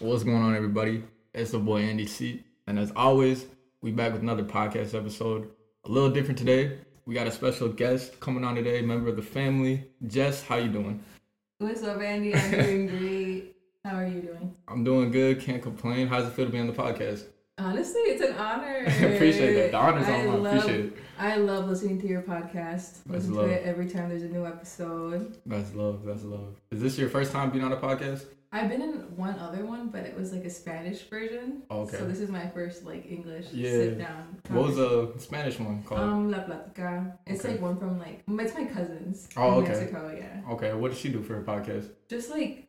What's going on, everybody? It's the boy Andy C. And as always, we back with another podcast episode. A little different today. We got a special guest coming on today, member of the family. Jess, how you doing? What's up, Andy? I'm doing great. How are you doing? I'm doing good. Can't complain. How's it feel to be on the podcast? Honestly, it's an honor. appreciate that. The honor's I on love, Appreciate it. I love listening to your podcast. That's Listen love. to it every time there's a new episode. That's love. That's love. Is this your first time being on a podcast? I've been in one other one, but it was like a Spanish version. Oh, Okay. So this is my first like English Yeah. sit down. What was the Spanish one called? Um, La Platica. It's Okay. like one from like it's my cousin's Oh, in okay. Mexico. Yeah. okay, what did she do for her podcast? Just like.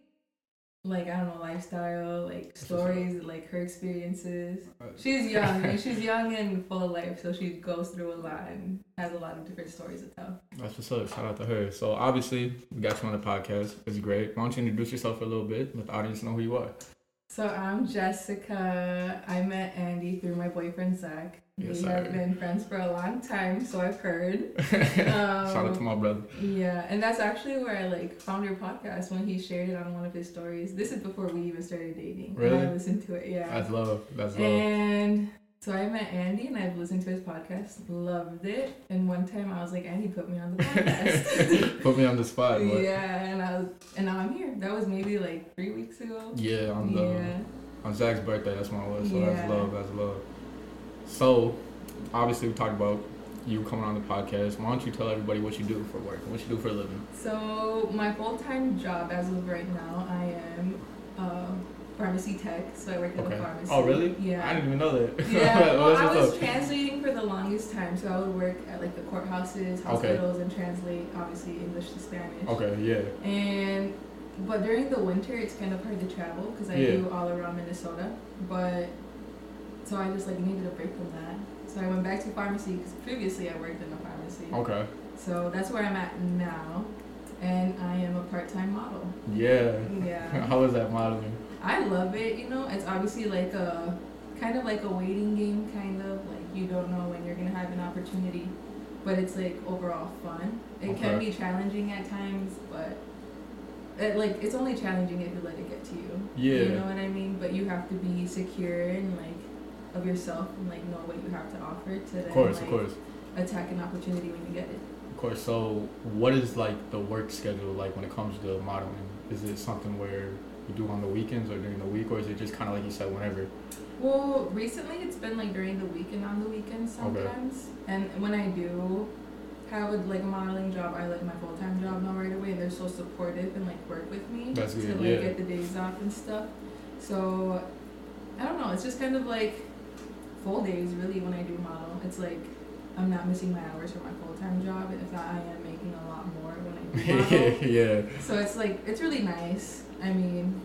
Like I don't know, lifestyle, like stories, like her experiences. She's young. and she's young and full of life, so she goes through a lot and has a lot of different stories to tell. That's what's up. Shout out to her. So obviously, we got you on the podcast. It's great. Why don't you introduce yourself a little bit? Let the audience know who you are. So I'm Jessica. I met Andy through my boyfriend Zach. Yes, we have been friends for a long time, so I've heard. Shout out to my um, brother. Yeah, and that's actually where I like found your podcast when he shared it on one of his stories. This is before we even started dating. Really? I listened to it. Yeah. That's love. That's love. And so I met Andy and I've listened to his podcast, loved it. And one time I was like, Andy put me on the podcast. Put me on the spot. But yeah, and I was, and now I'm here. That was maybe like three weeks ago. yeah, on the yeah. on Zach's birthday, that's when I was. So that's love. That's love. So obviously, we talked about you coming on the podcast. Why don't you tell everybody what you do for work? What you do for a living? So my full time job as of right now, I am uh, pharmacy tech. So I work at Okay. a pharmacy. Oh, really? Yeah. I didn't even know that. Yeah, well, I was up. translating for the longest time, so I would work at like the courthouses, hospitals, and translate obviously English to Spanish. Okay. Yeah. And but during the winter, it's kind of hard to travel because I Yeah. do all around Minnesota. But so I just like needed a break from that. So I went back to pharmacy because previously I worked in a pharmacy. Okay. So that's where I'm at now, and I am a part-time model. Yeah. Yeah, How is that modeling? I love it. You know, it's obviously like a kind of like a waiting game, kind of like you don't know when you're gonna have an opportunity, but it's like overall fun. It can be challenging at times, but it, like it's only challenging if you let it get to you. Yeah. You know what I mean? But you have to be secure and like of yourself and like know what you have to offer to then Of course. like Of course. attack an opportunity when you get it. Of course. So, what is like the work schedule like when it comes to modeling? Is it something where you do on the weekends or during the week, or is it just kind of like you said, whenever? Well, recently it's been like during the week and on the weekends Okay. sometimes. And when I do have a, like a modeling job, I let my full time job now right away, and they're so supportive and like work with me That's to good, like yeah. get the days off and stuff. So I don't know. It's just kind of like full days really when I do model. It's like I'm not missing my hours for my full time job, and if not, I am making a lot more when I do model. yeah. So it's like it's really nice. I mean,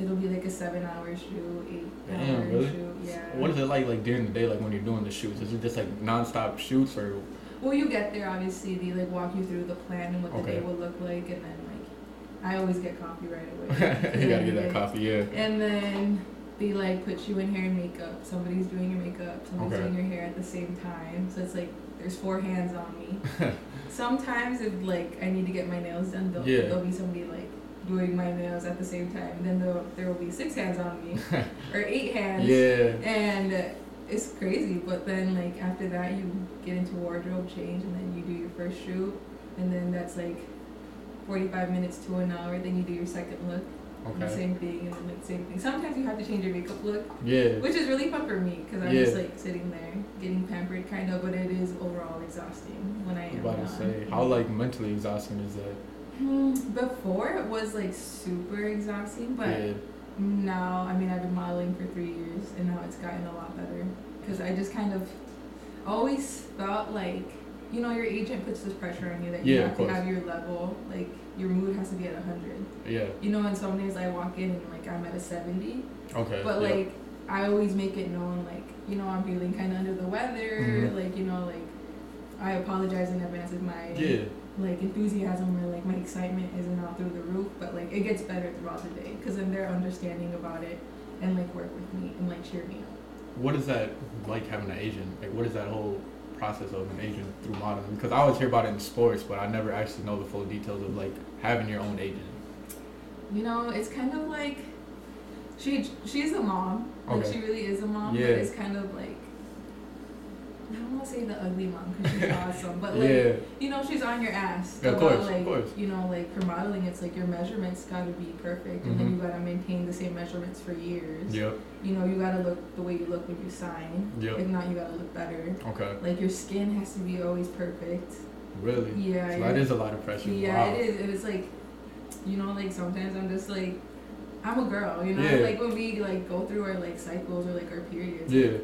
it'll be like a seven hour shoot, eight Damn, hour really? shoot. Yeah. What is it like like during the day, like when you're doing the shoots? Is it just like nonstop shoots or? Well, you get there obviously. They like walk you through the plan and what the Okay. day will look like, and then like I always get coffee right away. you gotta get that coffee, yeah. And then they like put you in hair and makeup. Somebody's doing your makeup. Somebody's Okay. doing your hair at the same time. So it's like there's four hands on me. Sometimes if like I need to get my nails done, there'll, Yeah. there'll be somebody like doing my nails at the same time. Then there will be six hands on me or eight hands. Yeah. And it's crazy, but then like after that you get into wardrobe change and then you do your first shoot and then that's like 45 minutes to an hour, then you do your second look. and Okay. Same thing and then like same thing. Sometimes you have to change your makeup look, Yeah. which is really fun for me because I'm just like sitting there getting pampered kind of, but it is overall exhausting when I I am about to say, how like mentally exhausting is that? Hmm, Before it was like super exhausting, but yeah. now, I mean, I've been modeling for three years, and now it's gotten a lot better. Because I just kind of always felt like, you know, your agent puts this pressure on you that you Yeah, have to have your level, like your mood has to be at hundred. Yeah. You know, and some days I walk in and like I'm at a seventy, Okay. but like I always make it known, like you know, I'm feeling kind of under the weather, Mhm. like you know, like I apologize in advance if my Yeah. Like enthusiasm or like my excitement isn't out through the roof, but like it gets better throughout the day because then they're understanding about it and like work with me and like cheer me up. What is that like having an agent? Like, what is that whole process of an agent through modeling? Because I always hear about it in sports, but I never actually know the full details of like having your own agent. You know, it's kind of like She she's a mom. Like she really is a mom. Yeah. But it's kind of like I don't want to say the ugly mom because she's awesome, but like yeah. you know she's on your ass. Yeah, of course, of like, course. You know, like for modeling, it's like your measurements got to be perfect, and then Mhm. you got to maintain the same measurements for years. Yep. You know, you got to look the way you look when you sign. Yep. If not, you got to look better. Okay. Like your skin has to be always perfect. Really? Yeah. So that is a lot of pressure. yeah, wow. it is. And it's like, you know, like sometimes I'm just like, I'm a girl, you know. Yeah. Like when we like go through our like cycles or like our periods, Yeah.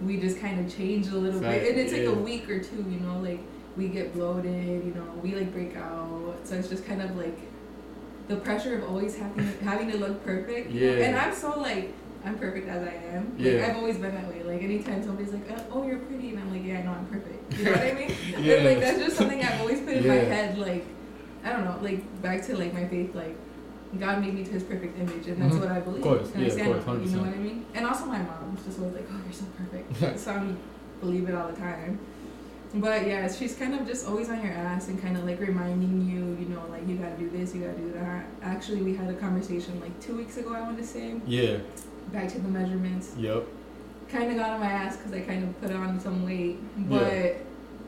We just kind of change a little Right, bit, and it's like a week or two, you know. Like we get bloated, you know, we like break out, so it's just kind of like the pressure of always having having to look perfect. Yeah. And I'm so like. I'm perfect as I am. Like, Yeah. I've always been that way. Like anytime somebody's like, uh, "Oh, you're pretty," and I'm like, "Yeah, I know I'm perfect." You know what I mean? Yeah. And, like that's just something I've always put in my head. Like I don't know, like back to like my faith. Like God made me to His perfect image, and that's Mhm. what I believe. course, and I yeah, of stand course, on it, You know what I mean? And also my mom's just always like, "Oh, you're so perfect." so I believe it all the time. But yeah, she's kind of just always on your ass and kind of like reminding you, you know, like you gotta do this, you gotta do that. Actually, we had a conversation like two weeks ago. I want to say Yeah. back to the measurements Yep. kind of got on my ass because I kind of put on some weight. But Yeah.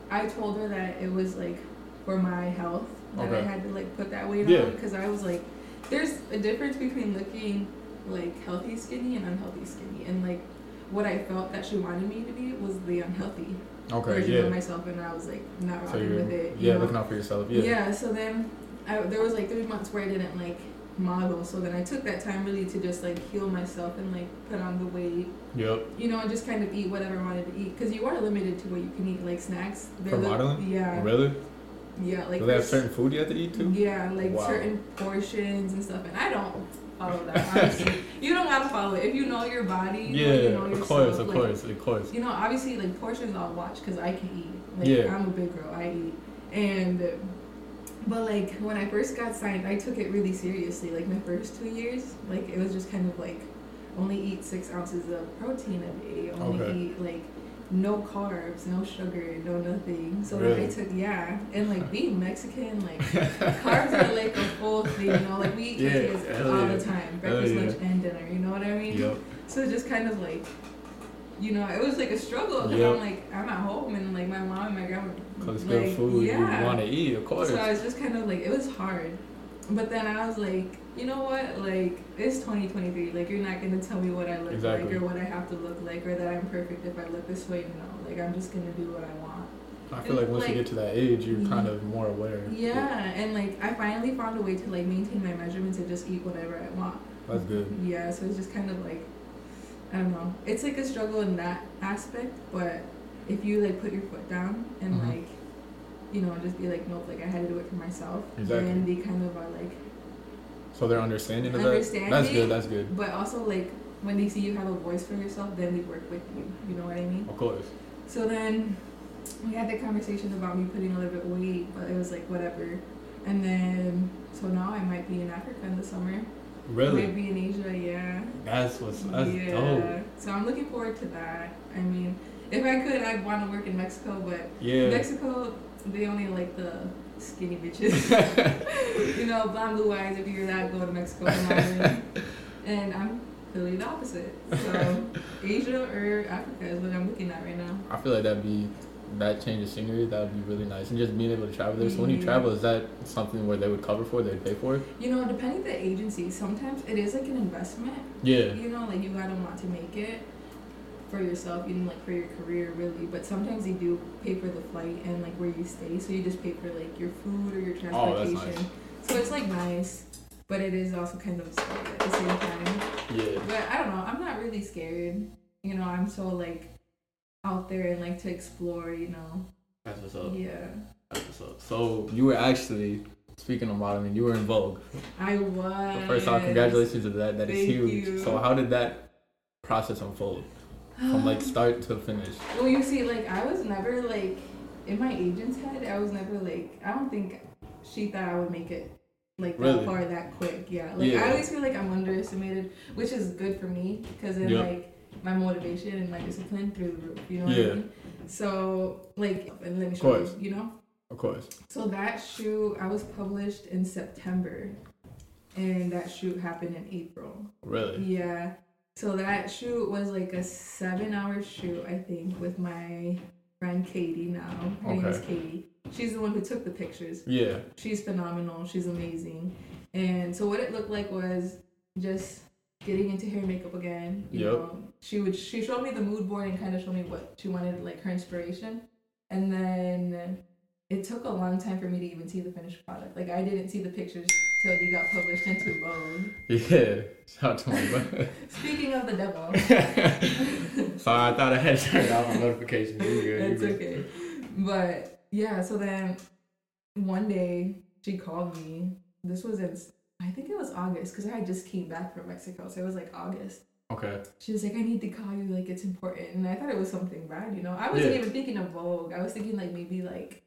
I told her that it was like for my health that I had to like put that weight Yeah. on because I was like, there's a difference between looking like healthy skinny and unhealthy skinny, and like what I felt that she wanted me to be was the unhealthy Okay. version Yeah. of myself, and I was like not So rocking with it. you yeah know? looking out for yourself. Yeah. Yeah. so then I, there was like three months where I didn't like model. So then I took that time really to just like heal myself and like put on the weight, Yep. you know, and just kind of eat whatever I wanted to eat. Because you are limited to what you can eat, like snacks. For li- modeling? Yeah. Really? Yeah, like Do they have certain food you have to eat too? Yeah, like Wow. certain portions and stuff. And I don't follow that, honestly. you don't gotta follow it. If you know your body, Yeah. you know Of yourself, course. Of like, course. Of course. You know, obviously, like portions I'll watch because I can eat. Like, Yeah. I'm a big girl. I eat. And, but like when I first got signed, I took it really seriously. Like my first two years, like it was just kind of like only eat six ounces of protein a day. Only Okay. eat like no carbs, no sugar, no nothing. So Really? I took yeah, and like being Mexican, like carbs are like a full thing. You know, like we eat Yeah, hell all yeah. the time, Hell breakfast, yeah. lunch, and dinner. You know what I mean? Yep. So just kind of like, you know, it was like a struggle because Yep. I'm like, I'm at home and like my mom and my grandma. Cause like, good food yeah. you want to eat, of course. So I was just kind of like, it was hard. But then I was like, you know what? Like, it's 2023. Like, you're not going to tell me what I look Exactly. like or what I have to look like or that I'm perfect if I look this way. No. Like, I'm just going to do what I want. I feel like once like- you get to that age, you're kind of more aware. Yeah. And like, I finally found a way to like maintain my measurements and just eat whatever I want. That's good. Yeah, so it's just kind of like I don't know. It's like a struggle in that aspect, but if you like put your foot down and Mhm. like you know, just be like, nope, like I had to do it for myself. Exactly. Then they kind of are like So they're understanding of that. That's Understanding. good. That's good. but also like when they see you have a voice for yourself, then they work with you. You know what I mean? Of course. So then we had the conversation about me putting a little bit of weight, but it was like whatever. And then so now I might be in Africa in the summer. Really? Might be in Asia, yeah. That's what's that's yeah. dope. So I'm looking forward to that. I mean, if I could, I'd want to work in Mexico, but Yeah. Mexico, they only like the skinny bitches. you know, blonde blue eyes. If you're that, go to Mexico. and I'm really the opposite. So Asia or Africa is what I'm looking at right now. I feel like that'd be that change of scenery. That would be really nice, and just being able to travel there. So when you mm-hmm. travel, is that something where they would cover for? They'd pay for it? You know, depending the agency, sometimes it is like an investment. Yeah. You know, like you gotta want to make it for yourself, even like for your career, really. But sometimes they do pay for the flight and like where you stay, so you just pay for like your food or your transportation. Oh, that's transportation. So it's like nice, but it is also kind of scary at the same time. Yeah. But I don't know. I'm not really scared. You know, I'm so like out there and like to explore. You know. That's what's up. Yeah, That's what's up. So you were actually speaking of modeling. You were in Vogue. I was. So first off, congratulations to that. That is Thank huge. you. So how did that process unfold from like start to finish? Well, you see, like I was never like in my agent's head. I was never like I don't think she thought I would make it like that Really? far that quick. Yeah, like Yeah. I always feel like I'm underestimated, which is good for me because then Yeah. like my motivation and my discipline through the roof. You know what Yeah. I mean? So like, and let me show you. You know. Of course. So that shoe I was published in September. and that shoot happened in April. Really? Yeah. So that shoot was like a seven hour shoot, I think, with my friend Katy now. Her name is Katy. She's the one who took the pictures. Yeah. She's phenomenal. She's amazing. And so what it looked like was just getting into hair and makeup again. You Yep. know, she would she showed me the mood board and kind of showed me what she wanted, like her inspiration. And then it took a long time for me to even see the finished product. Like I didn't see the pictures till they got published into Vogue. Yeah. Shout out to my brother. Speaking of the devil, Sorry, I thought I had turned off my notifications. You good? You It's good. okay. But yeah, so then one day she called me. This was in, I think it was August because I had just came back from Mexico. So it was like August. Okay. She was like, I need to call you. Like, it's important. And I thought it was something bad, you know? I wasn't Yeah. even thinking of Vogue. I was thinking, like, maybe, like,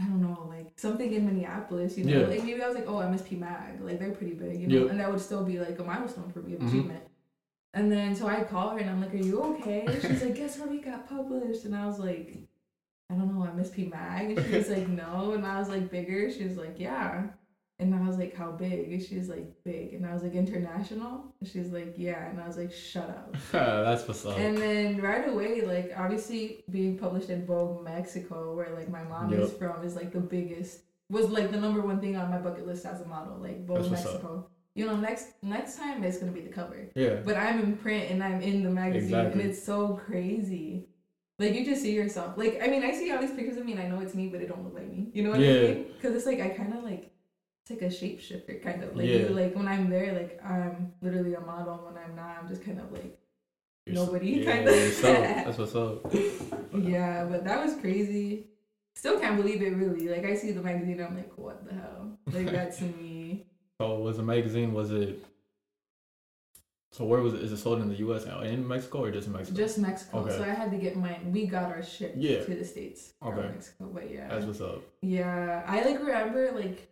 I don't know, like something in Minneapolis, you know? Yeah. Like, maybe I was like, oh, MSP Mag. Like, they're pretty big, you know? Yeah. And that would still be, like, a milestone for me of Mhm. achievement. And then, so I call her and I'm like, are you okay? She's like, guess where we got published? And I was like, I don't know, MSP Mag. And she was like, no. And I was like, bigger? She was like, yeah. And I was like, how big? And she was like, big. And I was like, international? And she's like, yeah. And I was like, shut up. That's what's up. And then right away, like obviously being published in Vogue Mexico, where like my mom is from, is like the biggest was like the number one thing on my bucket list as a model, like Vogue That's. Mexico. You know, next next time it's gonna be the cover. yeah. But I'm in print and I'm in the magazine Exactly. and it's so crazy. Like you just see yourself. Like I mean, I see all these pictures of me and I know it's me, but it don't look like me. You know what Yeah. I mean? Because it's like I kind of like like a shapeshifter kind of like Yeah. you, like when I'm there, like I'm literally a model. When I'm not, I'm just kind of like You're so- nobody yeah, kinda. what's up. That's what's up. yeah, but that was crazy. Still can't believe it really. Like I see the magazine, I'm like, what the hell? Like that's me. So was the magazine? Was it? So where was it? Is it sold in the U.S. and in Mexico or just in Mexico? Just Mexico. Okay. So I had to get mine. We got our ship Yeah. to the states Okay. Mexico. But yeah. That's what's up. Yeah, I like remember like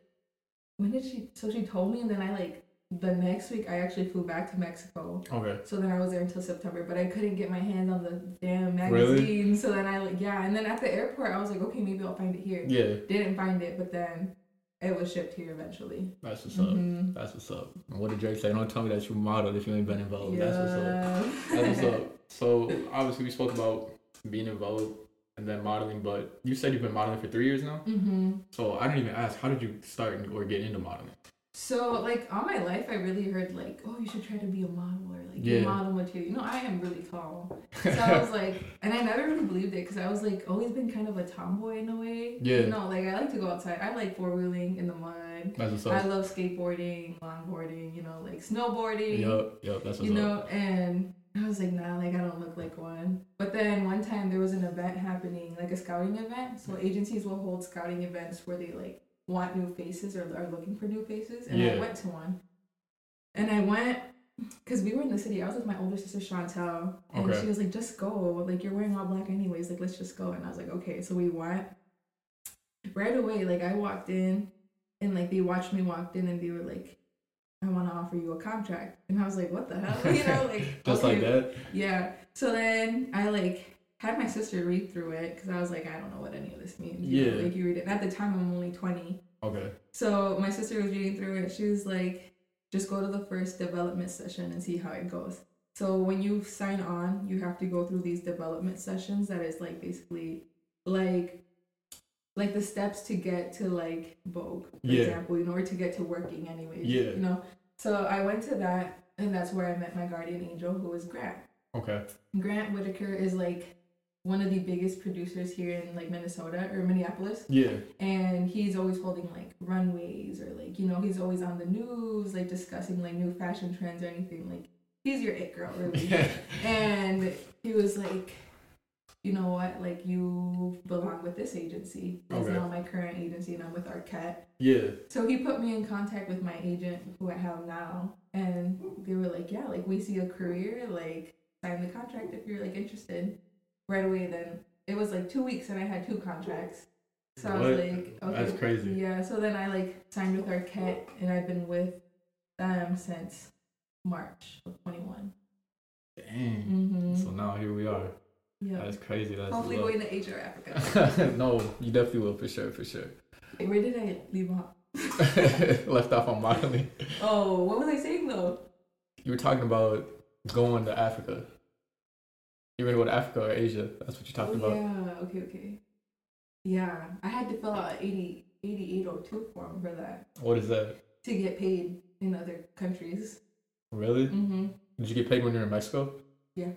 when did she? So she told me, and then I like the next week I actually flew back to Mexico. Okay. So then I was there until September, but I couldn't get my hands on the damn magazine. Really? So then I like yeah, and then at the airport I was like, okay, maybe I'll find it here. Yeah. Didn't find it, but then it was shipped here eventually. That's what's up. Mhm. That's what's up. And what did Drake say? Don't tell me that you modeled if you ain't been in Vogue. That's what's up. Yeah. That's what's up. So obviously we spoke about being in Vogue and then modeling, but you said you've been modeling for three years now. hmm So I didn't even ask, how did you start or get into modeling? So like all my life, I really heard like, oh, you should try to be a model or like Yeah. model material. You know, I am really tall, so I was like, and I never really believed it because I was like always been kind of a tomboy in a way. Yeah. You know, like I like to go outside. I like four wheeling in the mud. That's what's I love skateboarding, longboarding. You know, like snowboarding. Yup, yup, that's what's you up. know, and I was like, nah, like I don't look like one. But then one time there was an event happening, like a scouting event. So mm. agencies will hold scouting events where they like want new faces or are looking for new faces. And Yeah. I went to one. And I went because we were in the city. I was with my older sister Chantel, and Okay. she was like, "Just go. Like you're wearing all black anyways. Like let's just go." And I was like, "Okay." So we went. Right away, like I walked in, and like they watched me walked in, and they were like, "I want to offer you a contract," and I was like, "What the hell?" You know, like Just okay. like that? Yeah. So then I like had my sister read through it because I was like, I don't know what any of this means. you know, Yeah. Like you read it. And at the time, I'm only 20. Okay. So my sister was reading through it. She was like, just go to the first development session and see how it goes. So when you sign on, you have to go through these development sessions. That is like basically like like the steps to get to like Vogue, for Yeah. example, you know, or to get to working anyways. Yeah. You know. So I went to that and that's where I met my guardian angel who was Grant. Okay. Grant Whitaker is like one of the biggest producers here in like Minnesota or Minneapolis Yeah. and he's always holding like runways or like you know he's always on the news like discussing like new fashion trends or anything like he's your it girl really Yeah. and he was like you know what like you belong with this agency that's Okay. now my current agency and i'm with arquette Yeah. so he put me in contact with my agent who i have now and they were like yeah like we see a career like sign the contract if you're like interested right away then it was like two weeks and i had two contracts so i was What? like okay That's crazy. yeah so then i like signed with arquette and i've been with them since march of 21 Dang. mm-hmm. So now here we are. Yeah That's crazy. That's hopefully going to asia or africa no, you definitely will for sure, for sure. Wait, where did i leave off Left off on modeling. Oh, what was I saying though? You were talking about going to Africa. You're gonna go to Africa or Asia. That's what you talked oh, about. Yeah, okay, okay. Yeah, I had to fill out an 80, 8802 form for that What is that? to get paid in other countries. Really? hmm Did you get paid when you were in Mexico? Yeah.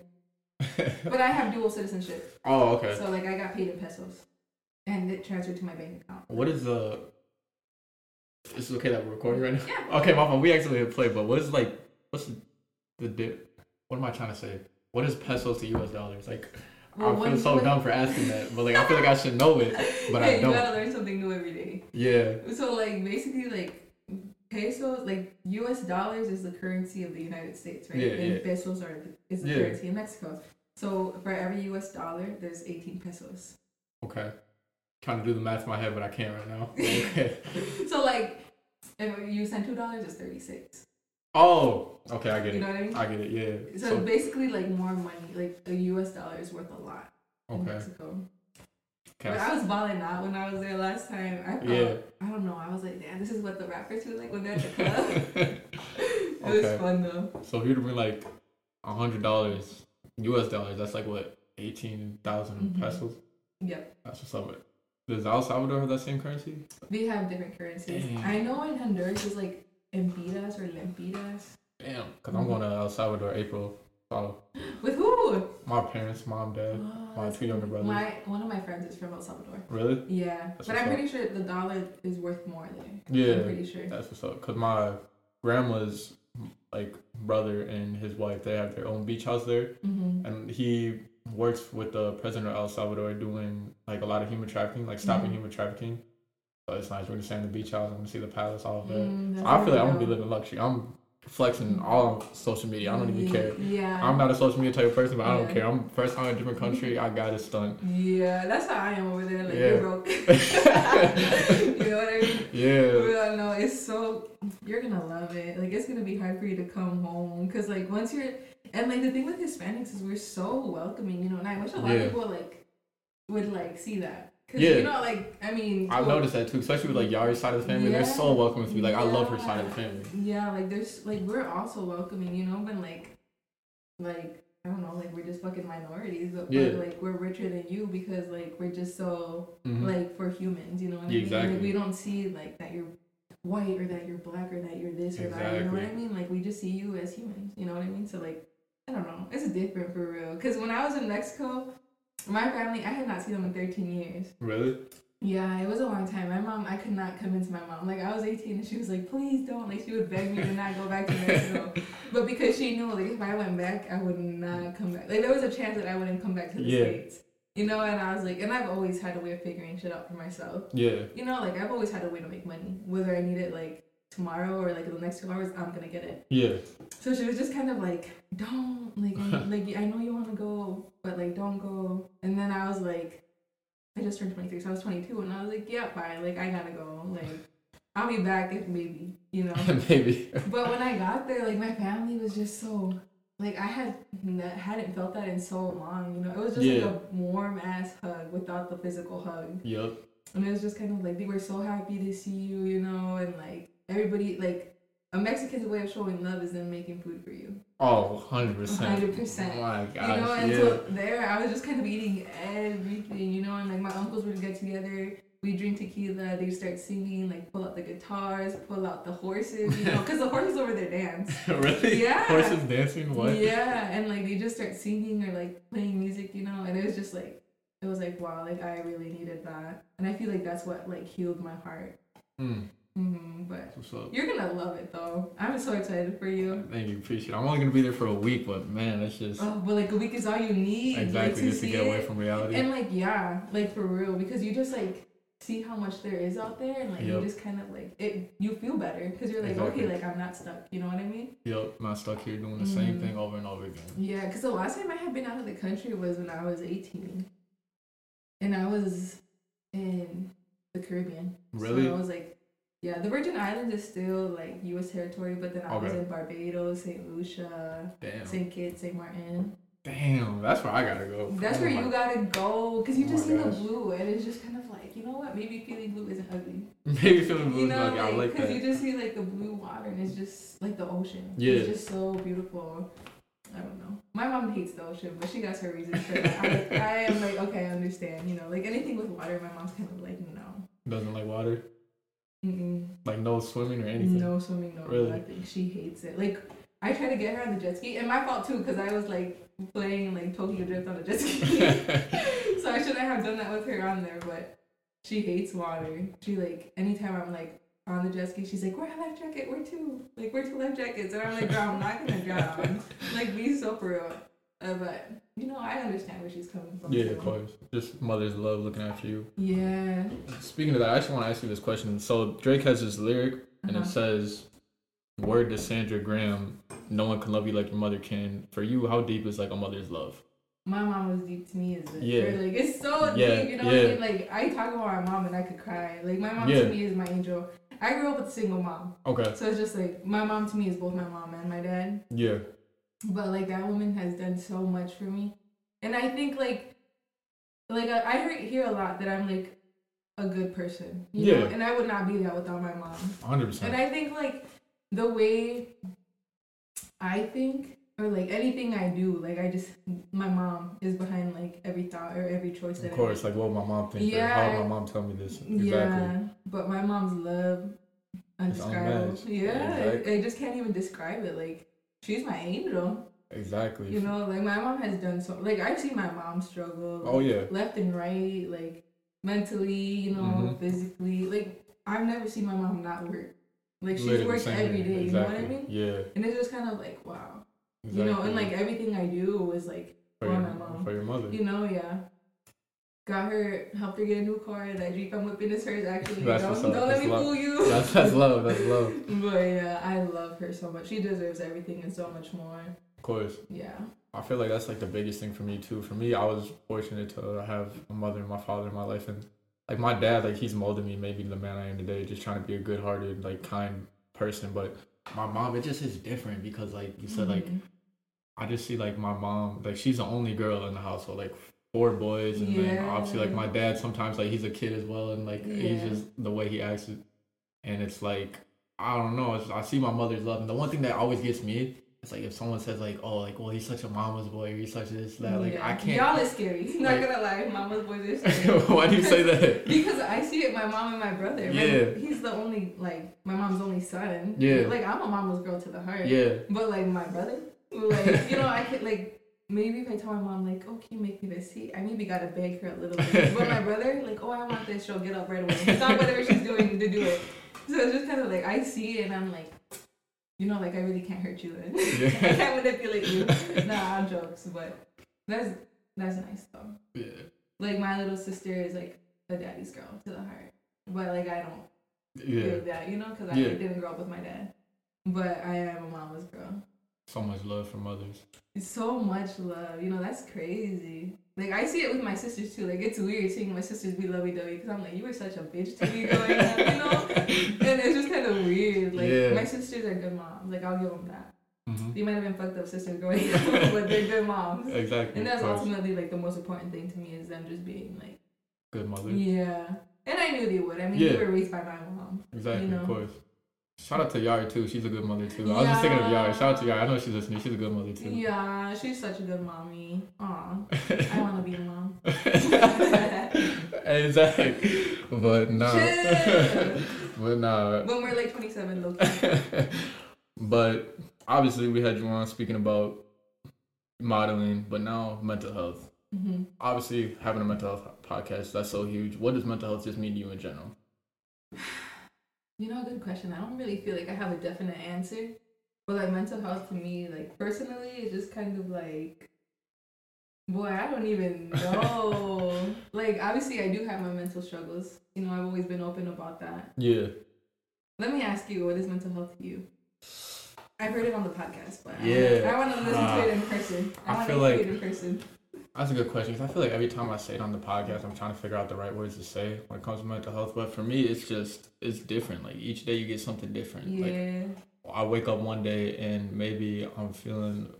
But I have dual citizenship, oh, okay. so like I got paid in pesos, and it transferred to my bank account. What is the? Is it okay that we're recording right now? Yeah. Okay, my fault. We actually hit play, but what is like? What's the, the dip? What am I trying to say? What is pesos to U.S. dollars? Like, Well, I feel one- so one- dumb for asking that, but like I feel like I should know it, but I don't. You gotta learn something new every day. Yeah. So like basically like pesos like U.S. dollars is the currency of the United States, right? Yeah, and yeah. pesos are the, is the Yeah. currency in Mexico. So for every U.S. dollar, there's 18 pesos. Okay. Trying to do the math in my head, but I can't right now. Okay. So like if you send two dollars, it's 36. oh, okay, I get You it. know what I mean? I get it. Yeah. So, basically, like more money, like a U.S. dollar is worth a lot in. Mexico. But I was balling out when I was there last time. I felt, Yeah. I don't know. I was like, damn, this is what the rappers feel like when they're at the club. it Okay. was fun though. So if you'd have been like a hundred dollars, U.S. dollars, that's like what eighteen Mhm. pesos. Yep. That's what's up with. Does El Salvador have that same currency? We have different currencies. Dang. I know in Honduras it's like empiras or lempiras. Damn. Because I'm going to El Salvador April. So With who? My parents, mom, dad. Oh, my two younger brothers. My one of my friends is from El Salvador. Really? Yeah, That's but I'm up. pretty sure the dollar is worth more there. Yeah, I'm pretty sure. That's what's up. Cause my grandma's like brother and his wife, they have their own beach house there, hmm and he works with the president of El Salvador doing like a lot of human trafficking, like stopping Mhm. human trafficking. So it's nice. We're gonna stay in the beach house. I'm gonna see the palace, all of that. Mm, that's I feel like I'm gonna be living luxury. I'm flexing all social media. I don't even care. Yeah. I'm not a social media type of person, but I don't care. I'm first time in a different country. I got it stunt. Yeah, that's how I am over there. Like Yeah. you're broke. you know what I mean? Yeah. Well, uh, no, it's so you're gonna love it. Like it's gonna be hard for you to come home because like once you're and like the thing with Hispanics is we're so welcoming, you know. And I wish a lot Yeah. of people like would like see that. Cause Yeah. you know, like I mean, I've noticed that too, especially with like Yari's side of the family. They're so Yeah. welcoming to me. Like I love her side of the family. Yeah, like there's like we're also welcoming, you know, but like like I don't know, like we're just fucking minorities, but, Yeah. but like we're richer than you because like we're just so Mhm. like for humans, you know what I mean? exactly. Like we don't see like that you're white or that you're black or that you're this or that. You know what I mean? Like we just see you as humans. You know what I mean? So like I don't know, it's different for real. Cause when I was in Mexico, my family I had not seen them in 13 years. Really? Yeah, it was a long time. My mom, I could not convince my mom. Like I was 18 and she was like, "Please don't." Like she would beg me to not go back to Mexico, but because she knew like if I went back, I would not come back. Like there was a chance that I wouldn't come back to the Yeah. states. You know, and I was like, and I've always had a way of figuring shit out for myself. Yeah. You know, like I've always had a way to make money. Whether I need it like tomorrow or like in the next two hours, I'm gonna get it. Yeah. So she was just kind of like, "Don't like, I, like I know you want to go, but like don't go." And then I was like, I just turned 23, so I was 22, and I was like, "Yeah, fine. Like I gotta go. Like I'll be back if maybe, you know." Maybe. but when I got there, like my family was just so like I had hadn't felt that in so long. You know, it was just Yeah. like a warm ass hug without the physical hug. Yep. And it was just kind of like they were so happy to see you, you know, and like everybody like a Mexican's way of showing love is them making food for you. Oh, 100%. 100%. Oh my You know, and yeah. so there I was just kind of eating everything, you know, and like my uncles would get together, we drink tequila, they start singing, like pull out the guitars, pull out the horses, you know, because the horses over there dance. really? Yeah. Horses dancing? What? Yeah, and like they just start singing or like playing music, you know, and it was just like it was like wow, like I really needed that, and I feel like that's what like healed my heart. Mm. Hmm but What's up? you're gonna love it though. I'm so excited for you. Thank you. Appreciate it. I'm only to be there for a week, but man, that's just Oh, but like a week is all you need. like, exactly just to see get away from reality. And like yeah, like for real, because you just like see how much there is out there, and like Yep. you just kind of like it. You feel better because you're like Exactly. okay, like I'm not stuck. You know what I mean? yep. Not stuck here doing the same Mhm. thing over and over again. Yeah, because the last time I had been out of the country was when I was 18. And I was in the Caribbean. Really? So I was like, yeah, the Virgin Islands is still like U.S. territory, but then I was in Barbados, St. Lucia, Damn. St. Kitts, St. Martin. Damn, that's where I gotta go. That's Oh where my- you gotta go because you Oh just see the blue and it's just kind of like you know what maybe feeling blue isn't ugly. Maybe feeling blue You is know, like, I like like because you just see like the blue water and it's just like the ocean. Yeah. it's just so beautiful. I don't know. My mom hates the ocean, but she got her reasons for that. I, I am like okay, I understand. You know, like anything with water, my mom's kind of like no. Doesn't like water, Mm-mm. like no swimming or anything. No swimming, no Really? nothing. She hates it. Like I tried to get her on the jet ski, and my fault too, because I was like playing like Tokyo Drift on the jet ski. so I shouldn't have done that with her on there. But she hates water. She like anytime I'm like on the jet ski, she's like, "Wear a life jacket. Wear two. Like wear two life jackets." And I'm like, "Girl, I'm not gonna drown. like be so for real." Uh, but you know, I understand where she's coming from. yeah, too. of course. Just mother's love looking after you. Yeah. Speaking of that, I actually want to ask you this question. So Drake has this lyric, and Uh-huh. it says, "Word to Sandra Graham, no one can love you like your mother can." For you, how deep is like a mother's love? My mom was deep to me as a Yeah. Like it's so Yeah, deep, you know yeah. what I mean? Like I talk about my mom and I could cry. Like my mom Yeah. to me is my angel. I grew up with a single mom. Okay. So it's just like my mom to me is both my mom and my dad. Yeah. But like that woman has done so much for me. And I think like like uh, I, I hear, a lot that I'm like a good person. You know? And I would not be that without my mom. Hundred And percent. And i think like the way I think or like anything I do, like I just my mom is behind like every thought or every choice that Of course, I like what would my mom think? or Yeah. How would my mom tell me this? Exactly. Yeah. But my mom's love undescribable. Yeah. Exactly. I, I just can't even describe it. Like she's my angel. Exactly. You know, like my mom has done so like I've seen my mom struggle. Oh yeah. left and right, like mentally, you know, Mhm. physically. Like I've never seen my mom not work. Like she Literally same every day. You know what I mean? Yeah. And it's just kind of like wow, Exactly. you know, and like everything I do was like for for your, my mom. for your mother. you know, yeah. Got her, helped her get a new car. That Jeep I'm whipping is hers actually. That's don't don't let me love. fool you. That's that's love. That's love. but yeah, I love her so much. She deserves everything and so much more. Of course. Yeah. I feel like that's like the biggest thing for me too. For me, I was fortunate to have a mother and my father in my life, and like my dad, like he's molded me maybe the man I am today. Just trying to be a good-hearted, like kind person. But my mom, it just is different because like you said, like Mhm. I just see like my mom, like she's the only girl in the household, like four boys, and then obviously like my dad. Sometimes like he's a kid as well, and like he's just the way he acts, and it's like I don't know. It's, I see my mother's love, and the one thing that always gets me. It's like if someone says like, "Oh, like, well, he's such a mama's boy," or he's such this, that. Like, Yeah. I can't. Y'all is scary. Not like- gonna lie, mama's boys are scary. Why do you say that? Because I see it, my mom and my brother. Yeah. he's the only like my mom's only son. Yeah. Like I'm a mama's girl to the heart. Yeah, But like my brother, like you know, I could like maybe if I tell my mom like, oh, can you make me this? See, I maybe gotta beg her a little bit. but my brother, like, oh, I want this. She'll get up right away. It's not whatever she's doing to do it. So it's just kind of like I see it and I'm like, you know, like I really can't hurt you. Then. I can't manipulate you. Nah, I'm jokes, but that's that's nice though. yeah, Like my little sister is like a daddy's girl to the heart, but like I don't yeah. feel that, you know, because I Yeah. didn't grow up with my dad. But I am a mama's girl. So much love from mothers. It's so much love, you know. That's crazy. Like I see it with my sisters too. Like it's weird seeing my sisters be lovey dovey because I'm like, you were such a bitch to me growing up, you know. And it's just kind of weird. Like Yeah. my sisters are good moms. Like I'll give them that. hmm They might have been fucked up sisters growing up, but they're good moms. Exactly. And that's ultimately like the most important thing to me is them just being like, Good mother. yeah. And I knew they would. I mean, Yeah. they were raised by my mom. Exactly, you of course. Shout out to Yari too. She's a good mother too. I was just thinking of. Yari. Shout out to Yari. I know she's listening. She's a good mother too. Yeah, she's such a good mommy. Aw, I want to be a mom. exactly. But nah. Chill. but nah. when we're like 27, low but obviously we had you on speaking about modeling, but now mental health. hmm Obviously having a mental health podcast, that's so huge. What does mental health just mean to you in general? You know, a good question. I don't really feel like I have a definite answer, but like mental health to me, like personally, it's just kind of like, boy, I don't even know. like, obviously, I do have my mental struggles. You know, I've always been open about that. Yeah. Let me ask you, what is mental health to you? I've heard it on the podcast, but Yeah. I want to listen Ah. to it in person. I, I want to feel hear like- it in person. That's a good question because I feel like every time I say it on the podcast, I'm trying to figure out the right words to say when it comes to mental health. But for me, it's just it's different. Like each day, you get something different. Like Yeah. I wake up one day and maybe I'm feeling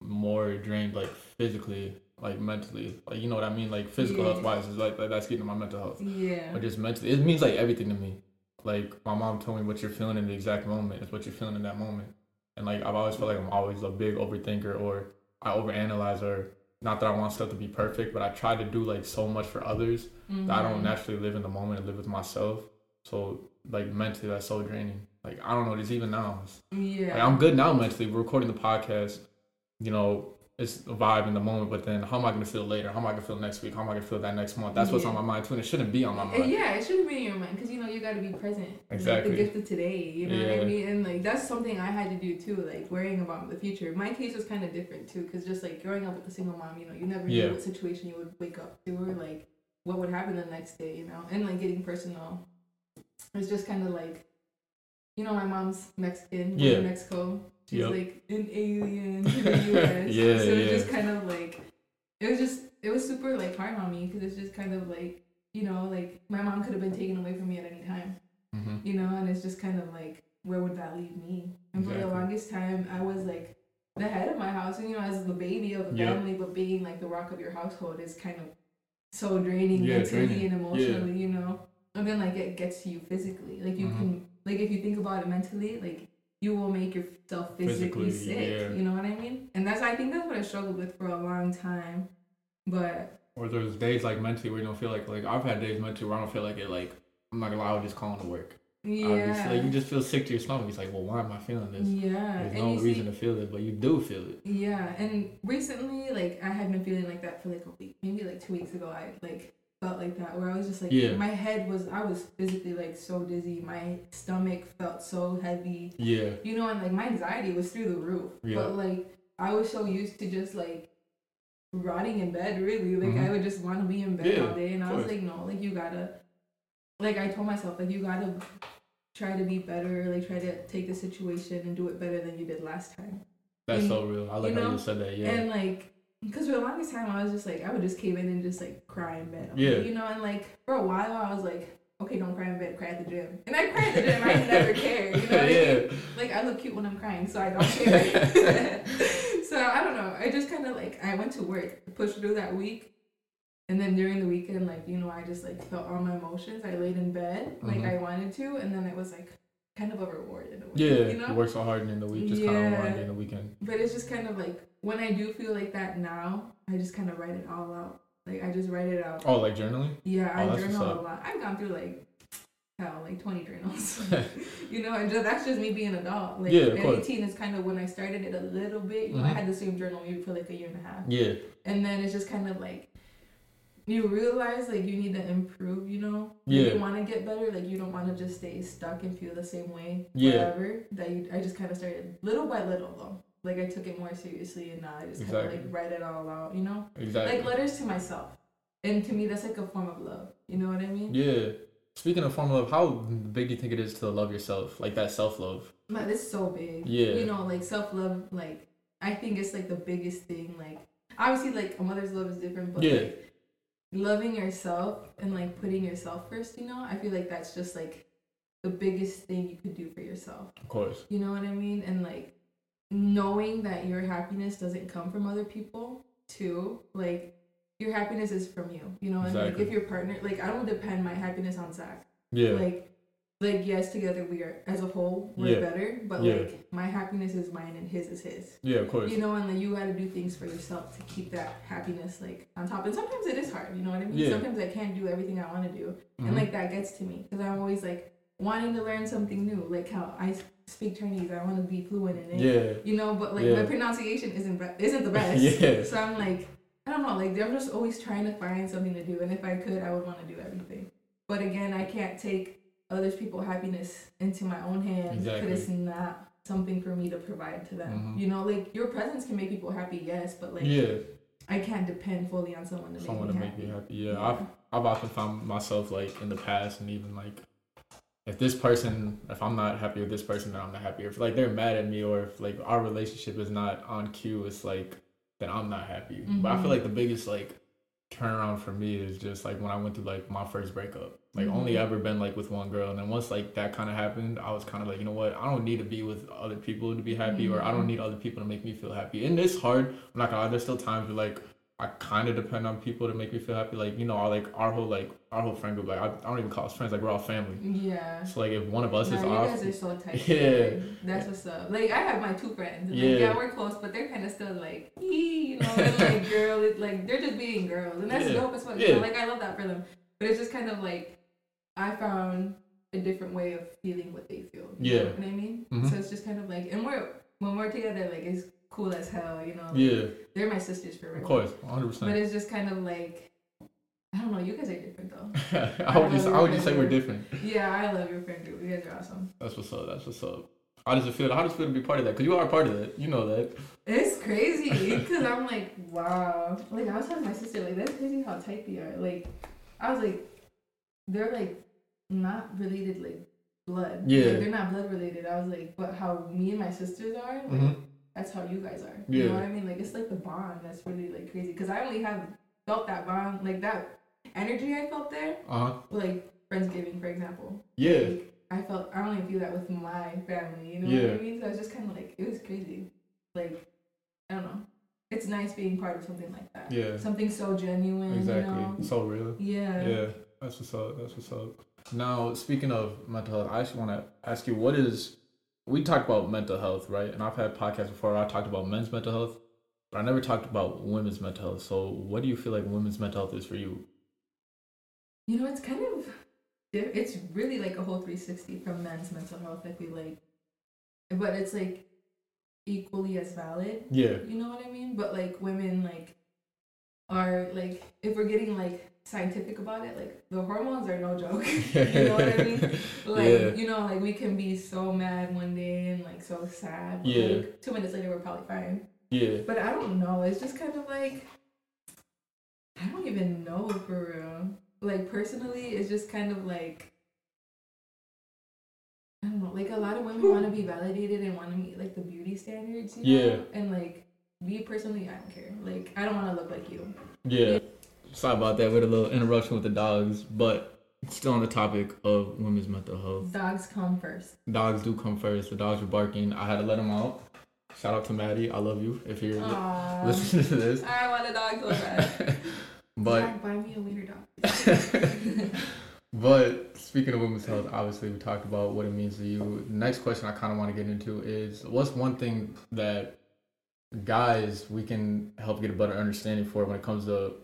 more drained like physically, like mentally, like you know what I mean, like physical Yeah. health wise is like, like that's getting to my mental health, Yeah. but just mentally, it means like everything to me. Like my mom told me what you're feeling in the exact moment is what you're feeling in that moment, and like I've always felt like I'm always a big overthinker or I overanalyze or not that I want stuff to be perfect, but I try to do like so much for others that I don't Mhm. naturally live in the moment and live with myself. So like mentally, that's so draining. Like I don't know, just even now, Yeah. like, I'm good now mentally. We're recording the podcast, you know, it's a vibe in the moment. But then, how am I gonna feel later? How am I gonna feel next week? How am I gonna feel that next month? That's what's on my mind too, and it shouldn't be on my mind. Yeah, it shouldn't be in your mind because you know you got to be present. Exactly. the gift of today. You know what I mean? And like that's something I had to do too. Like worrying about the future. My case was kind of different too because just like growing up with a single mom, you know, you never Yeah. knew what situation you would wake up to or like what would happen the next day. You know, and like getting personal. It's just kind of like, you know, my mom's Mexican. Yeah. Mexico. She's Yep. like an alien to the U.S. Yeah, so it yeah. just kind of like it was just it was super like hard on me because it's just kind of like you know like my mom could have been taken away from me at any time hmm you know and it's just kind of like where would that leave me and for the longest time i was like the head of my house and you know as the baby of the Yeah. family but being like the rock of your household is kind of so draining Yeah, mentally draining. and emotionally you know and then like it gets to you physically like you Mhm. can like if you think about it mentally like you will make yourself physically, Physically, sick yeah. you know what i mean and that's i think that's what i struggled with for a long time but Or there's days like mentally where you don't feel like like I've had days mentally where I don't feel like it. Like I'm not gonna lie, I would just calling to work. yeah Obviously, like you just feel sick to your stomach. It's like, well, why am I feeling this? yeah There's no reason see, to feel it, but you do feel it. Yeah, and recently, like I had been feeling like that for like a week, maybe like two weeks ago. I like felt like that, where I was just like, Yeah. my head was, I was physically like so dizzy. My stomach felt so heavy, Yeah, you know, and like my anxiety was through the roof. Yeah. But like I was so used to just like rotting in bed, really. Like I Mhm. would just want to be in bed Yeah, all day, and I was like, no, like you gotta, like I told myself, like you gotta try to be better, like try to take the situation and do it better than you did last time. that's And- so real. I like you how you said that. Yeah, And like, because for the longest time, I was just like, I would just cave in and just like cry in bed. Yeah. You know, and like for a while, I was like, okay, don't cry in bed, cry at the gym. And I cry at the gym. I never care. You know what I mean? yeah, Like I look cute when I'm crying, so I don't care. so I don't know. I just kind of like I went to work, pushed through that week, and then during the weekend, like you know, I just like felt all my emotions. I laid in bed like Mhm. I wanted to, and then it was like kind of a reward in a way. yeah. You know? You work so hard in the week, just kind of Yeah. unwind in the weekend. But it's just kind of like when I do feel like that now, I just kind of write it all out. Like I just write it out. Oh, like journaling? Yeah, Oh, I journal a lot. I've gone through like hell, like twenty journals. you know, and just, that's just me being an adult. Like Yeah, of at eighteen is kind of when I started it a little bit. You know, I Mhm. had the same journal maybe for like a year and a half, yeah, and then it's just kind of like you realize like you need to improve. You know, Yeah. you want to get better. Like you don't want to just stay stuck and feel the same way Yeah. forever. That you, I just kind of started little by little though. Like I took it more seriously, and now I just kind of like write it all out. You know, exactly. like letters to myself. And to me, that's like a form of love. You know what I mean? yeah. Speaking of form of love, how big do you think it is to love yourself? Like that self love? But it's so big. Yeah. You know, like self love, like I think it's like the biggest thing. Like obviously, like a mother's love is different, but Yeah. like loving yourself and like putting yourself first. You know, I feel like that's just like the biggest thing you could do for yourself. Of course. You know what I mean? And like knowing that your happiness doesn't come from other people too. Like your happiness is from you. You know, and like Exactly. if your partner, like I don't depend my happiness on Zach. Yeah. Like, like yes, together we are as a whole we're Yeah. better. But Yeah. like my happiness is mine and his is his. yeah, of course. You know, and like you got to do things for yourself to keep that happiness like on top. And sometimes it is hard. You know what I mean? Yeah. Sometimes I can't do everything I want to do, Mhm. and like that gets to me because I'm always like wanting to learn something new. Like how I speak Chinese, I want to be fluent in it. yeah. You know, but like my pronunciation isn't be- isn't the best. Yeah. So I'm like, I don't know, like I'm just always trying to find something to do, and if I could, I would want to do everything. But again, I can't take others people's happiness into my own hands because Exactly. it's not something for me to provide to them. Mhm. You know, like your presence can make people happy, yes, but like yeah. I can't depend fully on someone to Someone make to me make happy. me happy. Yeah. I've I've often found myself like in the past and even like if this person if I'm not happy with this person then I'm not happy. If like they're mad at me or if like our relationship is not on cue, it's like then I'm not happy. But I feel like the biggest like turnaround for me is just like when I went through like my first breakup. Like only Mhm. ever been like with one girl, and then once like that kind of happened, I was kind of like, you know what? I don't need to be with other people to be happy, or I don't Mhm. need other people to make me feel happy. And it's hard. I'm not gonna lie. There's still times where like I kind of depend on people to make me feel happy. Like you know, our like our whole like our whole friend group. Like I, I don't even call us friends. Like we're all family. Yeah. So like if one of us Nah, is you off, guys are so tight. Yeah. That's what's up. Like I have my two friends. and, Yeah. Yeah, we're close, but they're kind of still like, you know, like girl, like they're just being girls, and that's Yeah. dope as fuck. You Yeah. know, like I love that for them. But it's just kind of like I found a different way of feeling what they feel. You Yeah. know what I mean? Mhm. So it's just kind of like, and we're when we're together, like it's cool as hell. You know? Like, yeah, They're my sisters for real. of course, 100%. But it's just kind of like. I don't know. You guys are different though. I would just, how would you say we're different? Yeah, I love your friend group. You guys are awesome. That's what's up. That's what's up. How does it feel? How does it feel to be part of that? Because you are a part of it. You know that. It's crazy because I'm like, wow. Like I was telling my sister, like that's crazy how tight we are. Like I was like, they're like not related, like blood. Yeah. Like, they're not blood related. I was like, but how me and my sisters are, like, Mhm. that's how you guys are. Yeah. You know what I mean? Like it's like the bond that's really like crazy because I only have felt that bond, like that energy I felt there, Uh huh. like Friendsgiving, for example. Yeah. Like, I felt I only feel that with my family, you know Yeah. what I mean? So I was just kind of like it was crazy, like I don't know. It's nice being part of something like that. Yeah. Something so genuine. Exactly. You know? So real. Yeah. Yeah. That's what's up. That's what's up. Now, speaking of mental health, I actually want to ask you what is. We talked about mental health, right? And I've had podcasts before. Where I talked about men's mental health, but I never talked about women's mental health. So, what do you feel like women's mental health is for you? You know, it's kind of it's really like a whole 360 from men's mental health. I feel like, but it's like equally as valid. Yeah. You know what I mean? But like women like are like if we're getting like scientific about it, like the hormones are no joke. you know what I mean? Like Yeah. you know, like we can be so mad one day and like so sad. But, Yeah. Like, two minutes later, we're probably fine. Yeah. But I don't know. It's just kind of like I don't even know for real. Like personally, it's just kind of like I don't know. Like a lot of women want to be validated and want to meet like the beauty standards. You know? Yeah. And like me personally, I don't care. Like I don't want to look like you. Yeah. Sorry about that with a little interruption with the dogs, but still on the topic of women's mental health. Dogs come first. Dogs do come first. The dogs were barking. I had to let them out. Shout out to Maddie. I love you if you're li- listening to this. I want a dog so bad. But Zach, buy me a wiener dog. but speaking of women's health, obviously we talked about what it means to you. The next question I kind of want to get into is what's one thing that guys we can help get a better understanding for when it comes to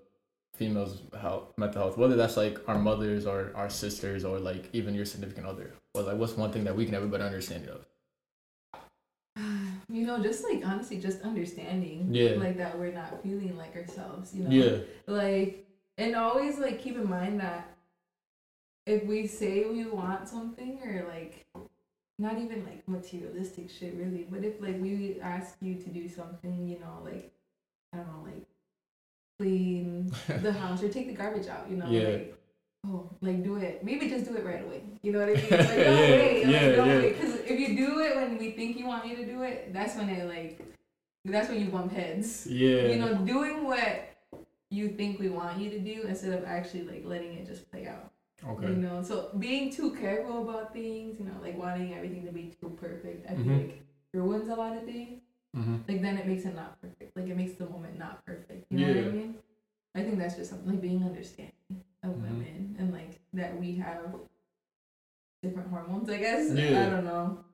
females' health, mental health, whether that's like our mothers or our sisters or like even your significant other. Or like what's one thing that we can have a better understanding of? you know, just like honestly, just understanding. Yeah. Like that we're not feeling like ourselves. You know. Yeah, like and always like keep in mind that if we say we want something or like not even like materialistic shit really but if like we ask you to do something you know like i don't know like clean the house or take the garbage out you know Yeah. like oh like do it maybe just do it right away you know what i mean like don't Yeah, wait like, yeah, don't yeah. wait because if you do it when we think you want you to do it that's when it like that's when you bump heads yeah, you know, doing what you think we want you to do instead of actually like letting it just play out. okay, You know, so being too careful about things, you know, like wanting everything to be too perfect, I feel Mhm. like ruins a lot of things. Mm-hmm. Like then it makes it not perfect. Like it makes the moment not perfect. You know what I mean? I think that's just something like being understanding of Mhm. women and like that we have different hormones. I guess Yeah. I don't know,